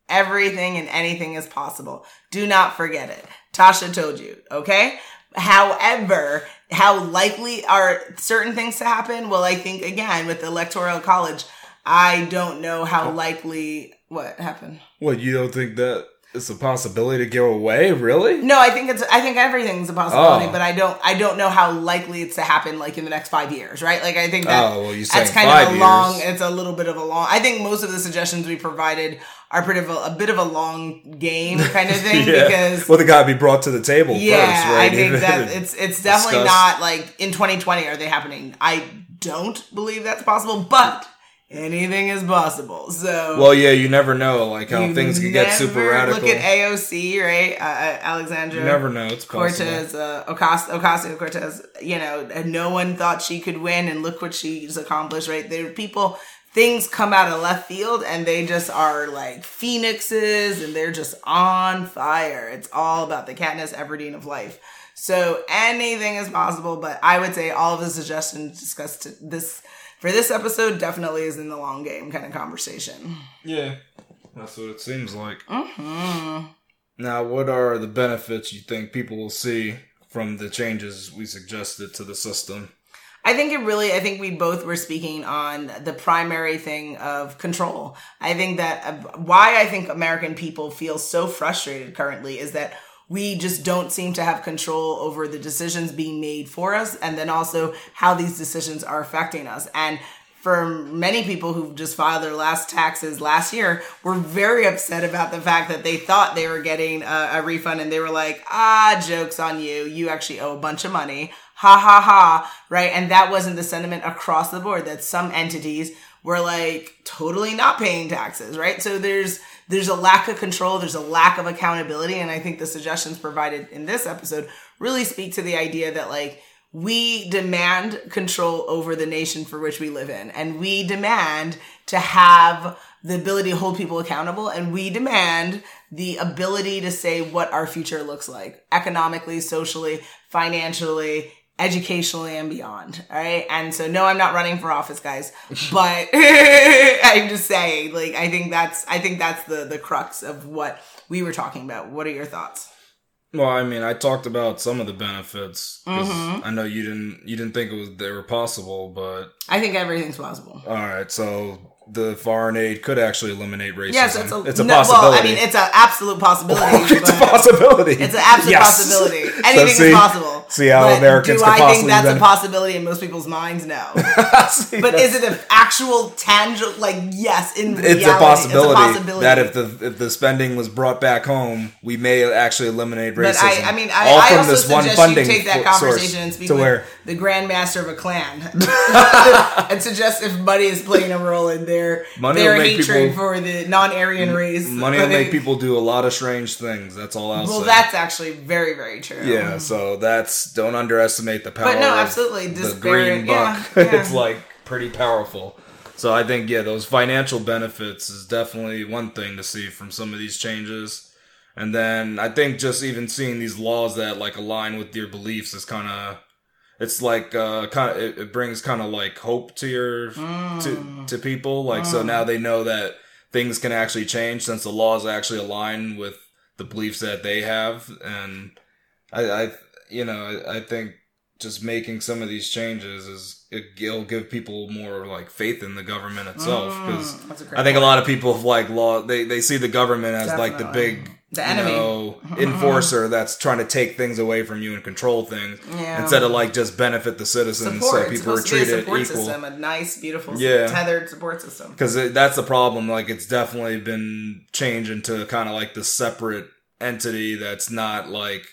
[SPEAKER 1] Everything and anything is possible. Do not forget it. Tasha told you, okay? However, how likely are certain things to happen? Well, I think again with the electoral college, I don't know how oh. likely what happened.
[SPEAKER 2] What you don't think that it's a possibility to go away? Really?
[SPEAKER 1] No, I think it's I think everything's a possibility,
[SPEAKER 2] Oh.
[SPEAKER 1] but I don't I don't know how likely it's to happen like in the next five years, right? Like I think that
[SPEAKER 2] Oh, well,
[SPEAKER 1] that's kind of a
[SPEAKER 2] years.
[SPEAKER 1] long. It's a little bit of a long. I think most of the suggestions we provided are pretty of a, a bit of a long game kind of thing
[SPEAKER 2] yeah.
[SPEAKER 1] because
[SPEAKER 2] well, they gotta be brought to the table
[SPEAKER 1] yeah,
[SPEAKER 2] first, right?
[SPEAKER 1] I think that it's it's definitely
[SPEAKER 2] discuss.
[SPEAKER 1] not like in 2020 are they happening. I don't believe that's possible, but anything is possible. So
[SPEAKER 2] Well, yeah, you never know, like how things can get super radical.
[SPEAKER 1] Look at AOC, right? Uh, uh, Alexandra.
[SPEAKER 2] you never know. It's.
[SPEAKER 1] Cortez, uh, Ocasio Cortez, you know, no one thought she could win, and look what she's accomplished, right? There are people, things come out of left field, and they just are like phoenixes, and they're just on fire. It's all about the Katniss Everdeen of life. So anything is possible, but I would say all of the suggestions discussed this for this episode definitely is in the long game kind of conversation.
[SPEAKER 2] Yeah, that's what it seems like.
[SPEAKER 1] hmm
[SPEAKER 2] Now, what are the benefits you think people will see from the changes we suggested to the system?
[SPEAKER 1] I think it really, I think we both were speaking on the primary thing of control. I think that uh, why I think American people feel so frustrated currently is that we just don't seem to have control over the decisions being made for us and then also how these decisions are affecting us. And for many people who just filed their last taxes last year were very upset about the fact that they thought they were getting a, a refund and they were like, ah, joke's on you. You actually owe a bunch of money. Ha ha ha. Right. And that wasn't the sentiment across the board that some entities were like totally not paying taxes. Right. So there's, there's a lack of control. There's a lack of accountability. And I think the suggestions provided in this episode really speak to the idea that like, we demand control over the nation for which we live in. And we demand to have the ability to hold people accountable. And we demand the ability to say what our future looks like economically, socially, financially, educationally, and beyond. All right. And so, no, I'm not running for office, guys, but I'm just saying, like, I think that's, I think that's the, the crux of what we were talking about. What are your thoughts?
[SPEAKER 2] Well, I mean, I talked about some of the benefits
[SPEAKER 1] Mhm.
[SPEAKER 2] I know you didn't you didn't think it was they were possible, but
[SPEAKER 1] I think everything's possible.
[SPEAKER 2] all right. So the foreign aid could actually eliminate racism.
[SPEAKER 1] Yes, it's a,
[SPEAKER 2] it's a
[SPEAKER 1] no,
[SPEAKER 2] possibility.
[SPEAKER 1] Well, I mean, it's an absolute possibility.
[SPEAKER 2] it's a possibility.
[SPEAKER 1] It's an absolute
[SPEAKER 2] Yes.
[SPEAKER 1] possibility. Anything
[SPEAKER 2] see-
[SPEAKER 1] is possible.
[SPEAKER 2] see how
[SPEAKER 1] But
[SPEAKER 2] Americans
[SPEAKER 1] do I think that's
[SPEAKER 2] then-
[SPEAKER 1] a possibility in most people's minds? No.
[SPEAKER 2] See,
[SPEAKER 1] But is it an actual tangible? Like yes, in
[SPEAKER 2] it's
[SPEAKER 1] reality,
[SPEAKER 2] a, possibility
[SPEAKER 1] It's a possibility
[SPEAKER 2] that if the if the spending was brought back home, we may actually eliminate
[SPEAKER 1] But
[SPEAKER 2] racism.
[SPEAKER 1] I, I mean, I,
[SPEAKER 2] All
[SPEAKER 1] I
[SPEAKER 2] from
[SPEAKER 1] also
[SPEAKER 2] this one
[SPEAKER 1] suggest
[SPEAKER 2] funding
[SPEAKER 1] you take that conversation and speak
[SPEAKER 2] to
[SPEAKER 1] with
[SPEAKER 2] where
[SPEAKER 1] the grandmaster of a clan, and suggest if money is playing a role in their
[SPEAKER 2] Money
[SPEAKER 1] their
[SPEAKER 2] make
[SPEAKER 1] hatred
[SPEAKER 2] people-
[SPEAKER 1] for the non-Aryan race.
[SPEAKER 2] money will make people do a lot of strange things. That's all I'll
[SPEAKER 1] Well,
[SPEAKER 2] say.
[SPEAKER 1] that's actually very, very true.
[SPEAKER 2] Yeah, um, so that's don't underestimate the power.
[SPEAKER 1] But no,
[SPEAKER 2] of
[SPEAKER 1] absolutely,
[SPEAKER 2] the green
[SPEAKER 1] yeah,
[SPEAKER 2] buck.
[SPEAKER 1] yeah.
[SPEAKER 2] it's like pretty powerful. So I think yeah, those financial benefits is definitely one thing to see from some of these changes. And then I think just even seeing these laws that like align with your beliefs is kind of it's like uh kind of it, it brings kind of like hope to your
[SPEAKER 1] Mm.
[SPEAKER 2] to to people. Like so now they know that things can actually change since the laws actually align with the beliefs that they have. And I, I you know, I, I think just making some of these changes is it, it'll give people more like faith in the government itself. Because
[SPEAKER 1] Mm, that's a great
[SPEAKER 2] I think a lot of people have like law they they see the government as like the
[SPEAKER 1] Definitely.
[SPEAKER 2] big
[SPEAKER 1] The
[SPEAKER 2] you
[SPEAKER 1] enemy.
[SPEAKER 2] know, enforcer that's trying to take things away from you and control things
[SPEAKER 1] Yeah.
[SPEAKER 2] instead of like just benefit the citizens
[SPEAKER 1] support.
[SPEAKER 2] so people are
[SPEAKER 1] a
[SPEAKER 2] treated
[SPEAKER 1] support
[SPEAKER 2] equal.
[SPEAKER 1] system, a nice, beautiful,
[SPEAKER 2] Yeah.
[SPEAKER 1] tethered support system.
[SPEAKER 2] Because that's the problem. Like, it's definitely been changed into kind of like the separate entity that's not like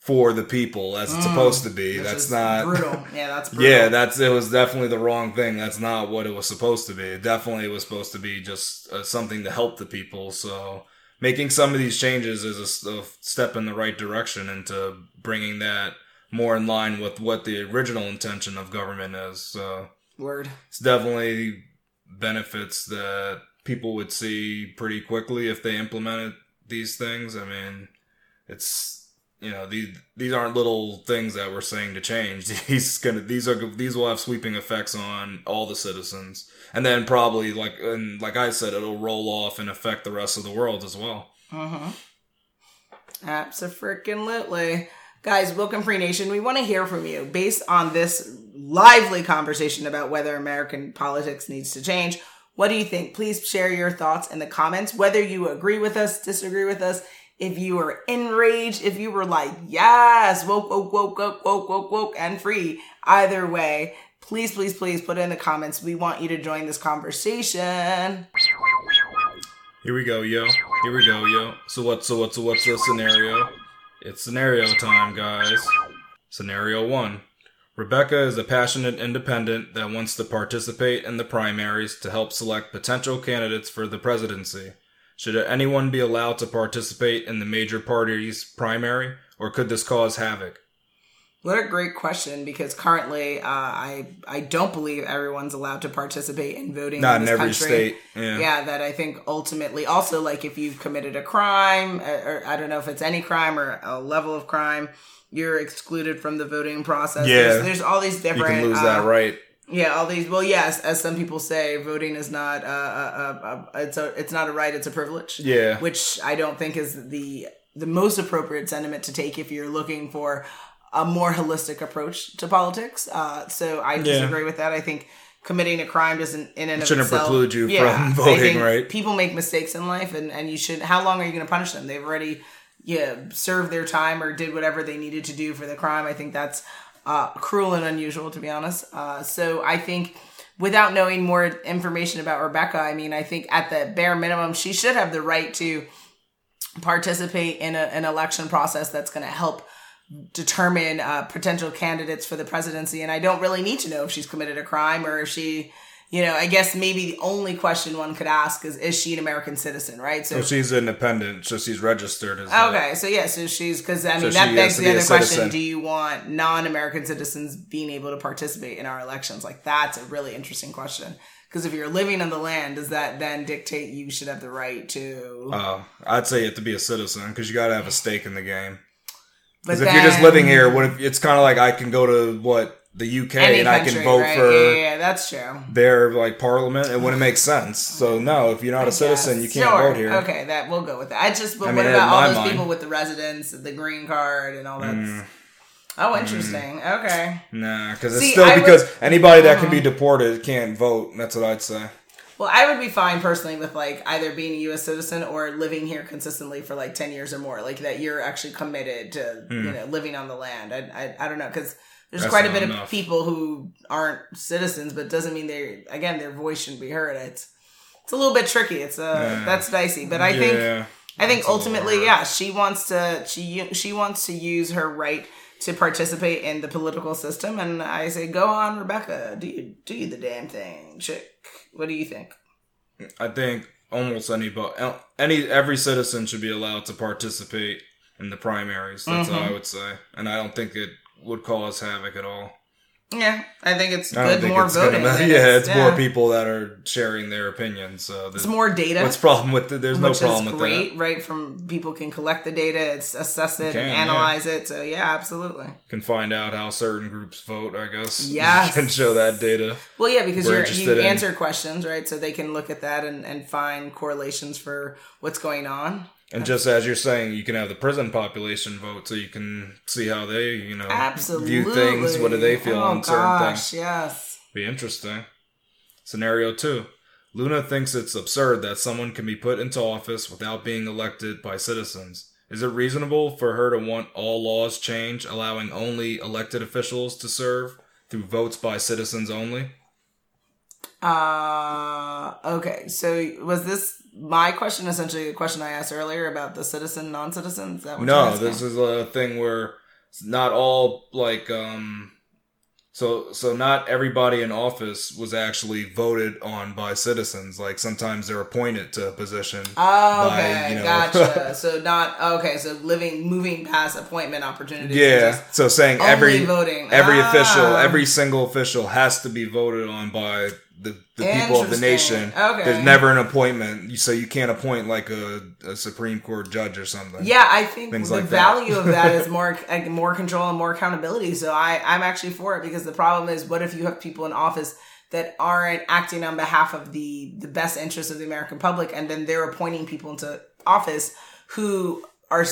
[SPEAKER 2] for the people as it's supposed to be. That's not.
[SPEAKER 1] brutal. Yeah, that's brutal.
[SPEAKER 2] Yeah, that's it. Was definitely the wrong thing. That's not what it was supposed to be. It definitely was supposed to be just uh, something to help the people. So making some of these changes is a step in the right direction into bringing that more in line with what the original intention of government is. So
[SPEAKER 1] Word.
[SPEAKER 2] it's definitely benefits that people would see pretty quickly if they implemented these things. I mean, it's you know these these aren't little things that we're saying to change. These gonna these are these will have sweeping effects on all the citizens, and then probably like and like I said, it'll roll off and affect the rest of the world as well.
[SPEAKER 1] Mm-hmm. Absolutely. Guys, Woken Free Nation. We want to hear from you based on this lively conversation about whether American politics needs to change. What do you think? Please share your thoughts in the comments, whether you agree with us, disagree with us, if you were enraged, if you were like, yes, woke, woke, woke, woke, woke, woke, woke, and free. Either way, please, please, please put it in the comments. We want you to join this conversation.
[SPEAKER 2] Here we go, yo. Here we go, yo. So what? So what? So what's the scenario? It's scenario time, guys. Scenario one. Rebecca is a passionate independent that wants to participate in the primaries to help select potential candidates for the presidency. Should anyone be allowed to participate in the major parties' primary, or could this cause havoc?
[SPEAKER 1] What a great question! Because currently, uh, I I don't believe everyone's allowed to participate in voting.
[SPEAKER 2] Not
[SPEAKER 1] in,
[SPEAKER 2] in
[SPEAKER 1] this
[SPEAKER 2] every
[SPEAKER 1] country.
[SPEAKER 2] state. Yeah.
[SPEAKER 1] Yeah, that I think ultimately also like if you've committed a crime, or, or I don't know if it's any crime or a level of crime, you're excluded from the voting process.
[SPEAKER 2] Yeah.
[SPEAKER 1] there's, there's all these
[SPEAKER 2] You
[SPEAKER 1] different.
[SPEAKER 2] can lose
[SPEAKER 1] uh,
[SPEAKER 2] that right.
[SPEAKER 1] Yeah, all these. Well, yes, as some people say, voting is not uh, uh, uh, uh, it's a it's not a right; it's a privilege.
[SPEAKER 2] Yeah.
[SPEAKER 1] which I don't think is the the most appropriate sentiment to take if you're looking for a more holistic approach to politics. Uh, so I disagree with that. I think committing a crime doesn't in and of
[SPEAKER 2] Shouldn't
[SPEAKER 1] itself
[SPEAKER 2] preclude you from
[SPEAKER 1] I
[SPEAKER 2] voting,
[SPEAKER 1] think
[SPEAKER 2] right?
[SPEAKER 1] People make mistakes in life, and and you should. How long are you going to punish them? They've already yeah served their time or did whatever they needed to do for the crime. I think that's uh, cruel and unusual, to be honest. Uh, so I think without knowing more information about Rebecca, I mean, I think at the bare minimum, she should have the right to participate in a, an election process that's going to help determine uh, potential candidates for the presidency. And I don't really need to know if she's committed a crime or if she, you know, I guess maybe the only question one could ask is, is she an American citizen, right? So,
[SPEAKER 2] So she's independent, so she's registered as a-
[SPEAKER 1] okay, so yeah, so she's, because I mean,
[SPEAKER 2] So
[SPEAKER 1] that begs the other question do you want non American citizens being able to participate in our elections? Like, that's a really interesting question. Because if you're living on the land, does that then dictate you should have the right to?
[SPEAKER 2] Uh, I'd say you have to be a citizen because you got to have a stake in the game.
[SPEAKER 1] But
[SPEAKER 2] Because if you're just living here, what if it's kind of like I can go to what the UK
[SPEAKER 1] any
[SPEAKER 2] and I can vote
[SPEAKER 1] right?
[SPEAKER 2] for
[SPEAKER 1] Yeah, yeah, that's true.
[SPEAKER 2] their like parliament? It wouldn't make sense. So no, if you're not a citizen, you can't
[SPEAKER 1] sure.
[SPEAKER 2] vote here.
[SPEAKER 1] Okay, that we'll go with that. I just, but
[SPEAKER 2] I
[SPEAKER 1] what
[SPEAKER 2] mean, in
[SPEAKER 1] about all those
[SPEAKER 2] mind-
[SPEAKER 1] people with the residence, the green card, and all that?
[SPEAKER 2] Mm.
[SPEAKER 1] Oh, interesting. Okay.
[SPEAKER 2] Nah, because it's
[SPEAKER 1] See,
[SPEAKER 2] still
[SPEAKER 1] I would-
[SPEAKER 2] because anybody that can be deported can't vote. That's what I'd say.
[SPEAKER 1] Well, I would be fine personally with like either being a U.S. citizen or living here consistently for like ten years or more. Like that, you're actually committed to you know living on the land. I I, I don't know because there's
[SPEAKER 2] Hmm. That's
[SPEAKER 1] quite a bit of people who aren't citizens, but doesn't mean they again their voice shouldn't be heard. It's it's a little bit tricky. It's uh
[SPEAKER 2] Yeah.
[SPEAKER 1] that's dicey, but I think. I think
[SPEAKER 2] That's
[SPEAKER 1] ultimately, yeah, she wants to she she wants to use her right to participate in the political system, and I say, go on, Rebecca, do you do you the damn thing, chick? What do you think?
[SPEAKER 2] I think almost anybody, any every citizen should be allowed to participate in the primaries. That's
[SPEAKER 1] Mm-hmm.
[SPEAKER 2] all I would say, and I don't think it would cause havoc at all.
[SPEAKER 1] Yeah, I think it's good
[SPEAKER 2] think
[SPEAKER 1] more
[SPEAKER 2] it's
[SPEAKER 1] voting.
[SPEAKER 2] gonna. Yeah, it's more
[SPEAKER 1] yeah.
[SPEAKER 2] people that are sharing their opinions. So
[SPEAKER 1] It's more data.
[SPEAKER 2] what's problem with it? There's no problem with
[SPEAKER 1] great,
[SPEAKER 2] that.
[SPEAKER 1] right? From people can collect the data, it's assess it,
[SPEAKER 2] Can,
[SPEAKER 1] and
[SPEAKER 2] yeah.
[SPEAKER 1] analyze it. So yeah, absolutely.
[SPEAKER 2] Can find out how certain groups vote. I guess.
[SPEAKER 1] Yeah.
[SPEAKER 2] can show that data.
[SPEAKER 1] Well, yeah, because you're, you
[SPEAKER 2] in-
[SPEAKER 1] answer questions, right? So they can look at that and, and find correlations for what's going on.
[SPEAKER 2] And just as you're saying, you can have the prison population vote, so you can see how they, you know,
[SPEAKER 1] Absolutely.
[SPEAKER 2] view things. What do they feel
[SPEAKER 1] oh,
[SPEAKER 2] on certain
[SPEAKER 1] gosh,
[SPEAKER 2] things?
[SPEAKER 1] Yes.
[SPEAKER 2] Be interesting. Scenario two: Luna thinks it's absurd that someone can be put into office without being elected by citizens. Is it reasonable for her to want all laws changed, allowing only elected officials to serve through votes by citizens only?
[SPEAKER 1] Uh, okay. So was this my question essentially a question I asked earlier about the citizen non-citizens?
[SPEAKER 2] no, this is a thing where not all like um so so not everybody in office was actually voted on by citizens. Like sometimes they're appointed to a position.
[SPEAKER 1] Oh, okay, by, you know, gotcha. so not okay. So living, moving past appointment opportunities.
[SPEAKER 2] Yeah. So saying every voting, every ah. official, every single official has to be voted on by the, the people of the nation. Okay. There's never an appointment, so you can't appoint like a, a Supreme Court judge or something.
[SPEAKER 1] Yeah, I think Things the like value that. of that is more like, more control and more accountability. So I I'm actually for it because the problem is, what if you have people in office that aren't acting on behalf of the the best interests of the American public, and then they're appointing people into office who are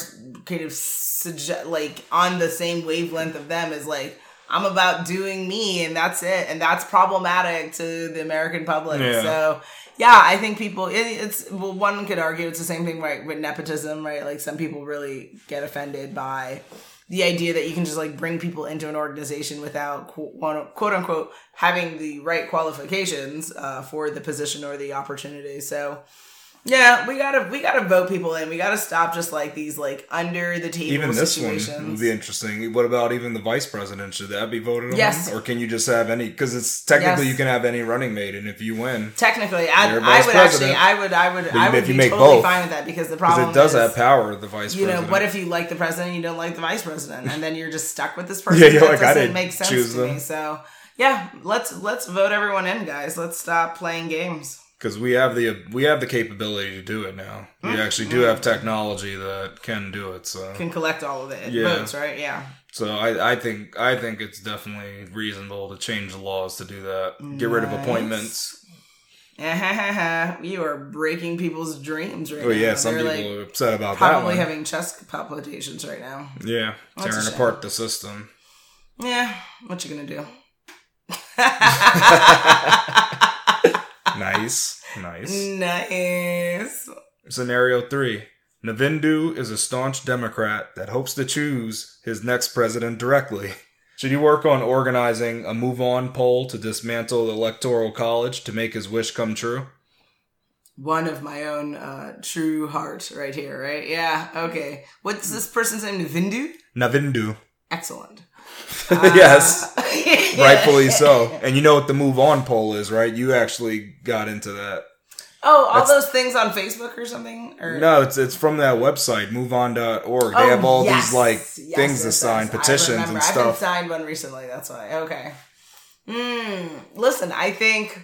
[SPEAKER 1] kind of suggest like on the same wavelength of them as like I'm about doing me and that's it. And that's problematic to the American public. Yeah. So yeah, I think people, it, it's, well, one could argue it's the same thing, right, with nepotism, right? Like some people really get offended by the idea that you can just like bring people into an organization without quote, quote unquote having the right qualifications uh, for the position or the opportunity. So, yeah, we gotta we gotta vote people in. We gotta stop just like these like under the table. Even this situations.
[SPEAKER 2] one would be interesting. What about even the vice president? Should that be voted on? Yes. Or can you just have any? Because it's technically yes. you can have any running mate, and if you win,
[SPEAKER 1] technically, I, I would president. actually, I would, I would, I would if you be make totally both, fine with that because the problem
[SPEAKER 2] it does
[SPEAKER 1] is,
[SPEAKER 2] have power. The vice, president.
[SPEAKER 1] you
[SPEAKER 2] president.
[SPEAKER 1] know, what if you like the president, you don't like the vice president, and then you're just stuck with this person? yeah, that like, doesn't make sense to them. me. So yeah, let's let's vote everyone in, guys. Let's stop playing games
[SPEAKER 2] because we have the we have the capability to do it now. We mm-hmm. actually do have technology that can do it. So
[SPEAKER 1] can collect all of the yeah. votes, right? Yeah.
[SPEAKER 2] So I, I think I think it's definitely reasonable to change the laws to do that. Get rid of appointments.
[SPEAKER 1] you are breaking people's dreams right
[SPEAKER 2] oh,
[SPEAKER 1] now.
[SPEAKER 2] yeah, some They're people like are upset about
[SPEAKER 1] probably
[SPEAKER 2] that.
[SPEAKER 1] Probably having chest palpitations right now.
[SPEAKER 2] Yeah, tearing apart the system.
[SPEAKER 1] Yeah, what you gonna do?
[SPEAKER 2] nice. Nice.
[SPEAKER 1] Nice.
[SPEAKER 2] Scenario three. Navindu is a staunch Democrat that hopes to choose his next president directly. Should he work on organizing a move on poll to dismantle the Electoral College to make his wish come true?
[SPEAKER 1] One of my own uh, true heart right here, right? Yeah, okay. What's this person's name? Navindu?
[SPEAKER 2] Navindu.
[SPEAKER 1] Excellent.
[SPEAKER 2] yes, uh, rightfully so. And you know what the move on poll is, right? You actually got into that.
[SPEAKER 1] Oh, all That's, those things on Facebook or something? Or?
[SPEAKER 2] No, it's it's from that website, moveon.org. They oh, have all yes. these like yes, things to sign, petitions and stuff.
[SPEAKER 1] I've signed one recently. That's why. Okay. Hmm. listen, I think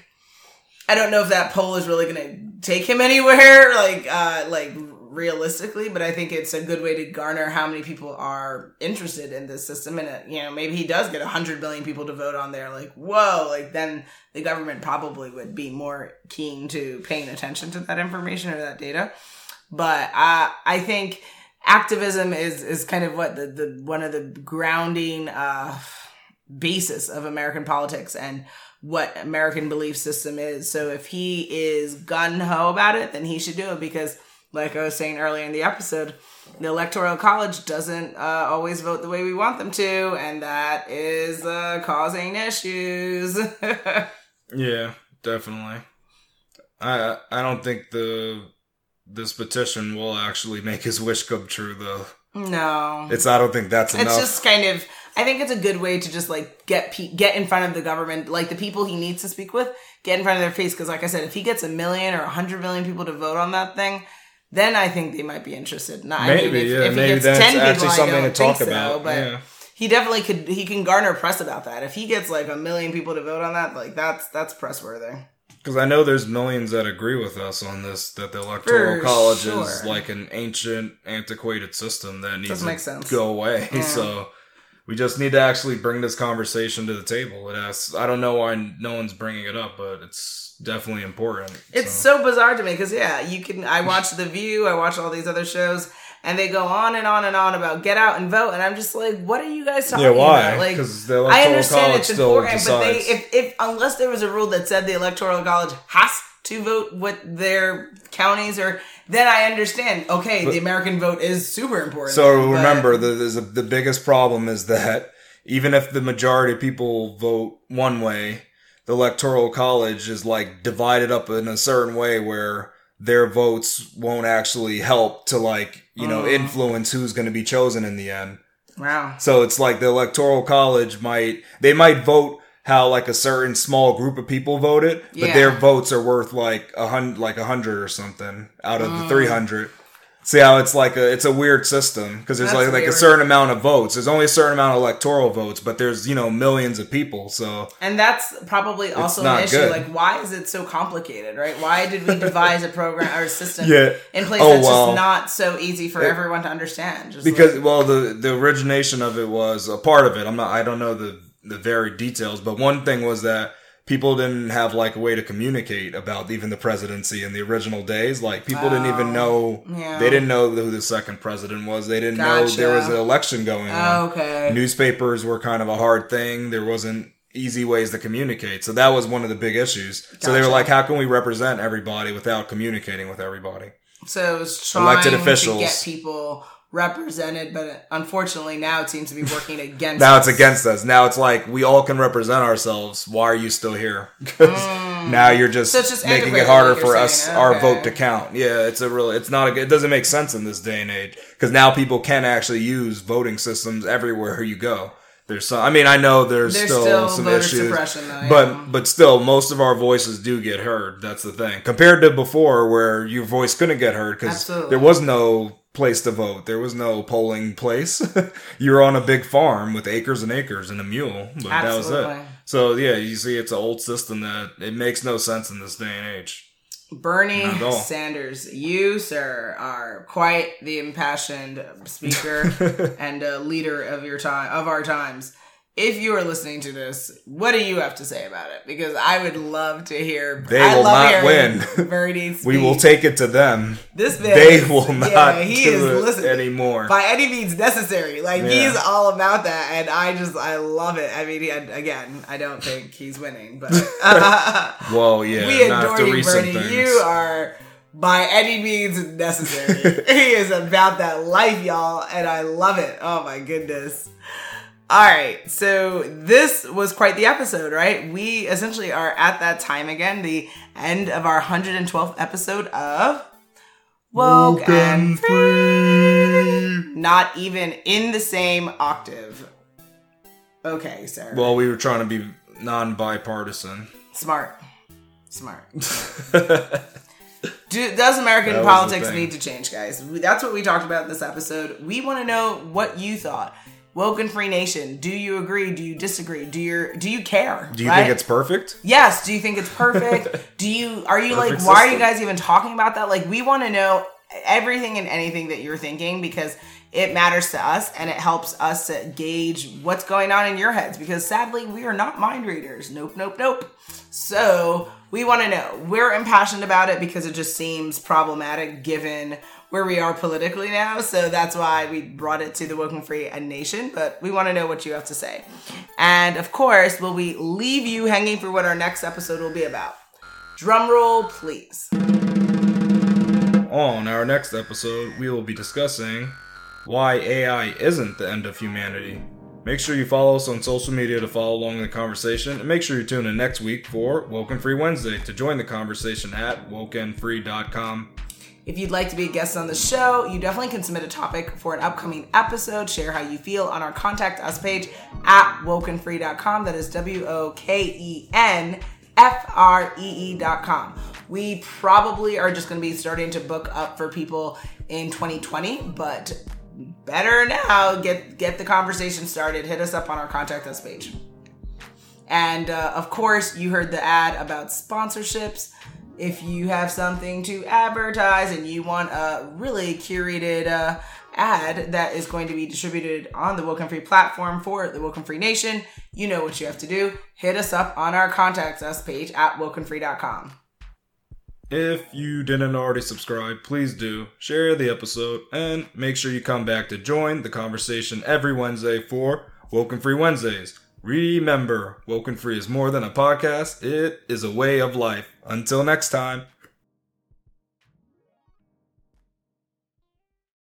[SPEAKER 1] I don't know if that poll is really going to take him anywhere. Like, uh, like realistically, but I think it's a good way to garner how many people are interested in this system. And, it, you know, maybe he does get 100 million people to vote on there. Like, whoa, like then the government probably would be more keen to paying attention to that information or that data. But uh, I think activism is, is kind of what the, the one of the grounding uh, basis of American politics and what American belief system is. So if he is gun ho about it, then he should do it because like I was saying earlier in the episode, the electoral college doesn't uh, always vote the way we want them to, and that is uh, causing issues.
[SPEAKER 2] yeah, definitely. I I don't think the this petition will actually make his wish come true, though.
[SPEAKER 1] No,
[SPEAKER 2] it's. I don't think that's enough.
[SPEAKER 1] It's just kind of. I think it's a good way to just like get pe- get in front of the government, like the people he needs to speak with, get in front of their face. Because, like I said, if he gets a million or a hundred million people to vote on that thing, then I think they might be interested. Not, maybe, I mean, if,
[SPEAKER 2] yeah, if maybe that's 10 actually people, something to talk about. So, but yeah.
[SPEAKER 1] he definitely could. He can garner press about that. If he gets like a million people to vote on that, like that's that's press worthy.
[SPEAKER 2] Because I know there's millions that agree with us on this that the electoral For college sure. is like an ancient, antiquated system that needs to go away. Yeah. So we just need to actually bring this conversation to the table. It has. I don't know why no one's bringing it up, but it's definitely important.
[SPEAKER 1] It's so, so bizarre to me because yeah, you can. I watch The View. I watch all these other shows. And they go on and on and on about get out and vote, and I'm just like, what are you guys talking yeah, why? about? Like,
[SPEAKER 2] the I understand
[SPEAKER 1] it's important, but they, if, if unless there was a rule that said the electoral college has to vote what their counties or then I understand. Okay, the American vote is super important.
[SPEAKER 2] So
[SPEAKER 1] but-
[SPEAKER 2] remember, the, there's the biggest problem is that even if the majority of people vote one way, the electoral college is like divided up in a certain way where their votes won't actually help to like you know
[SPEAKER 1] Mm.
[SPEAKER 2] influence who's going to be chosen in the end.
[SPEAKER 1] wow.
[SPEAKER 2] So it's like the electoral college might they might vote how like a certain small group of people voted, but
[SPEAKER 1] Yeah.
[SPEAKER 2] their votes are worth like a hundred like a hundred or something out of
[SPEAKER 1] Mm.
[SPEAKER 2] the three hundred. See how it's like a it's a weird system because there's
[SPEAKER 1] That's
[SPEAKER 2] like like a certain amount of votes. There's only a certain amount of electoral votes, but there's you know millions of people. So
[SPEAKER 1] And that's probably also an issue.
[SPEAKER 2] good.
[SPEAKER 1] Like, why is it so complicated, right? Why did we devise a program or a system
[SPEAKER 2] Yeah.
[SPEAKER 1] in place
[SPEAKER 2] Oh,
[SPEAKER 1] that's
[SPEAKER 2] well.
[SPEAKER 1] just not so easy for everyone to understand? Just
[SPEAKER 2] because
[SPEAKER 1] like-
[SPEAKER 2] well the the origination of it was a part of it i'm not i don't know the the very details but one thing was that people didn't have like a way to communicate about even the presidency in the original days. Like people didn't even oh, know
[SPEAKER 1] Oh, yeah.
[SPEAKER 2] they didn't know who the second president was. They didn't know there was an election going on.
[SPEAKER 1] Oh, okay,
[SPEAKER 2] newspapers were kind of a hard thing. There wasn't easy ways to communicate. So that was one of the big issues. So they were like how can we represent everybody without communicating with everybody?
[SPEAKER 1] So it was trying
[SPEAKER 2] elected
[SPEAKER 1] to
[SPEAKER 2] officials.
[SPEAKER 1] get people represented, but unfortunately now it seems to be working against.
[SPEAKER 2] Now
[SPEAKER 1] us.
[SPEAKER 2] it's against us. Now it's like we all can represent ourselves. Why are you still here? Because now you're just,
[SPEAKER 1] Mm. So just
[SPEAKER 2] making it harder for us
[SPEAKER 1] saying.
[SPEAKER 2] our vote to count. Yeah, it's a real. It's not a. good It doesn't make sense in this day and age because now people can actually use voting systems everywhere you go. There's some. I mean, I know there's,
[SPEAKER 1] There's
[SPEAKER 2] still,
[SPEAKER 1] still
[SPEAKER 2] some issues,
[SPEAKER 1] though,
[SPEAKER 2] but
[SPEAKER 1] yeah.
[SPEAKER 2] but still, most of our voices do get heard. That's the thing compared to before, where your voice couldn't get heard because there was no place to vote. There was no polling place. you were on a big farm with acres and acres and a mule, but that was it. So yeah, you see, it's an old system that it makes no sense in this day and age.
[SPEAKER 1] Bernie. Sanders, you, sir, are quite the impassioned speaker and uh, leader of your time of our times. If you are listening to this, what do you have to say about it? Because I would love to hear.
[SPEAKER 2] They
[SPEAKER 1] I
[SPEAKER 2] will
[SPEAKER 1] love
[SPEAKER 2] not win.
[SPEAKER 1] Bernie speak.
[SPEAKER 2] We will take it to them.
[SPEAKER 1] this man.
[SPEAKER 2] They will not
[SPEAKER 1] Yeah, he
[SPEAKER 2] do
[SPEAKER 1] is
[SPEAKER 2] it
[SPEAKER 1] listening
[SPEAKER 2] anymore.
[SPEAKER 1] by any means necessary. Like
[SPEAKER 2] Yeah.
[SPEAKER 1] he's all about that, and I just I love it. I mean, he, again, I don't think he's winning, but
[SPEAKER 2] well, yeah,
[SPEAKER 1] we
[SPEAKER 2] not
[SPEAKER 1] adore you,
[SPEAKER 2] things.
[SPEAKER 1] You are by any means necessary. he is about that life, y'all, and I love it. Oh my goodness. All right, so this was quite the episode, right? We essentially are at that time again, the end of our 112th episode of Woken Free. Not even in the same octave. Okay, sir.
[SPEAKER 2] Well, we were trying to be non-bipartisan.
[SPEAKER 1] Smart. Smart. Do, does American
[SPEAKER 2] That
[SPEAKER 1] politics need to change, guys? That's what we talked about in this episode. We want to know what you thought. Woken Free Nation, do you agree? Do you disagree? Do you do you care?
[SPEAKER 2] Do you
[SPEAKER 1] right?
[SPEAKER 2] think it's perfect?
[SPEAKER 1] Yes. Do you think it's perfect? do you are you like
[SPEAKER 2] Perfect
[SPEAKER 1] why are you guys even talking about that? Like we want to know everything and anything that you're thinking because it matters to us and it helps us to gauge what's going on in your heads because sadly we are not mind readers. Nope, nope, nope. So we want to know. We're impassioned about it because it just seems problematic given where we are politically now. So that's why we brought it to the Woken Free Nation. But we want to know what you have to say. And of course, will we leave you hanging for what our next episode will be about? Drum roll, please.
[SPEAKER 2] On our next episode, we will be discussing why AI isn't the end of humanity. Make sure you follow us on social media to follow along in the conversation, and make sure you tune in next week for Woken Free Wednesday to join the conversation at wokenfree.com.
[SPEAKER 1] If you'd like to be a guest on the show, you definitely can submit a topic for an upcoming episode. Share how you feel on our contact us page at wokenfree.com. That is W O K E N F R E E.com. We probably are just going to be starting to book up for people in 2020, but better now get get the conversation started. Hit us up on our contact us page. And uh, of course, you heard the ad about sponsorships. If you have something to advertise and you want a really curated uh, ad that is going to be distributed on the Woken Free platform for the Woken Free Nation, you know what you have to do. Hit us up on our contact us page at wokenfree.com.
[SPEAKER 2] If you didn't already subscribe, please do. Share the episode and make sure you come back to join the conversation every Wednesday for Woken Free Wednesdays. Remember, Woken Free is more than a podcast, it is a way of life. Until next time.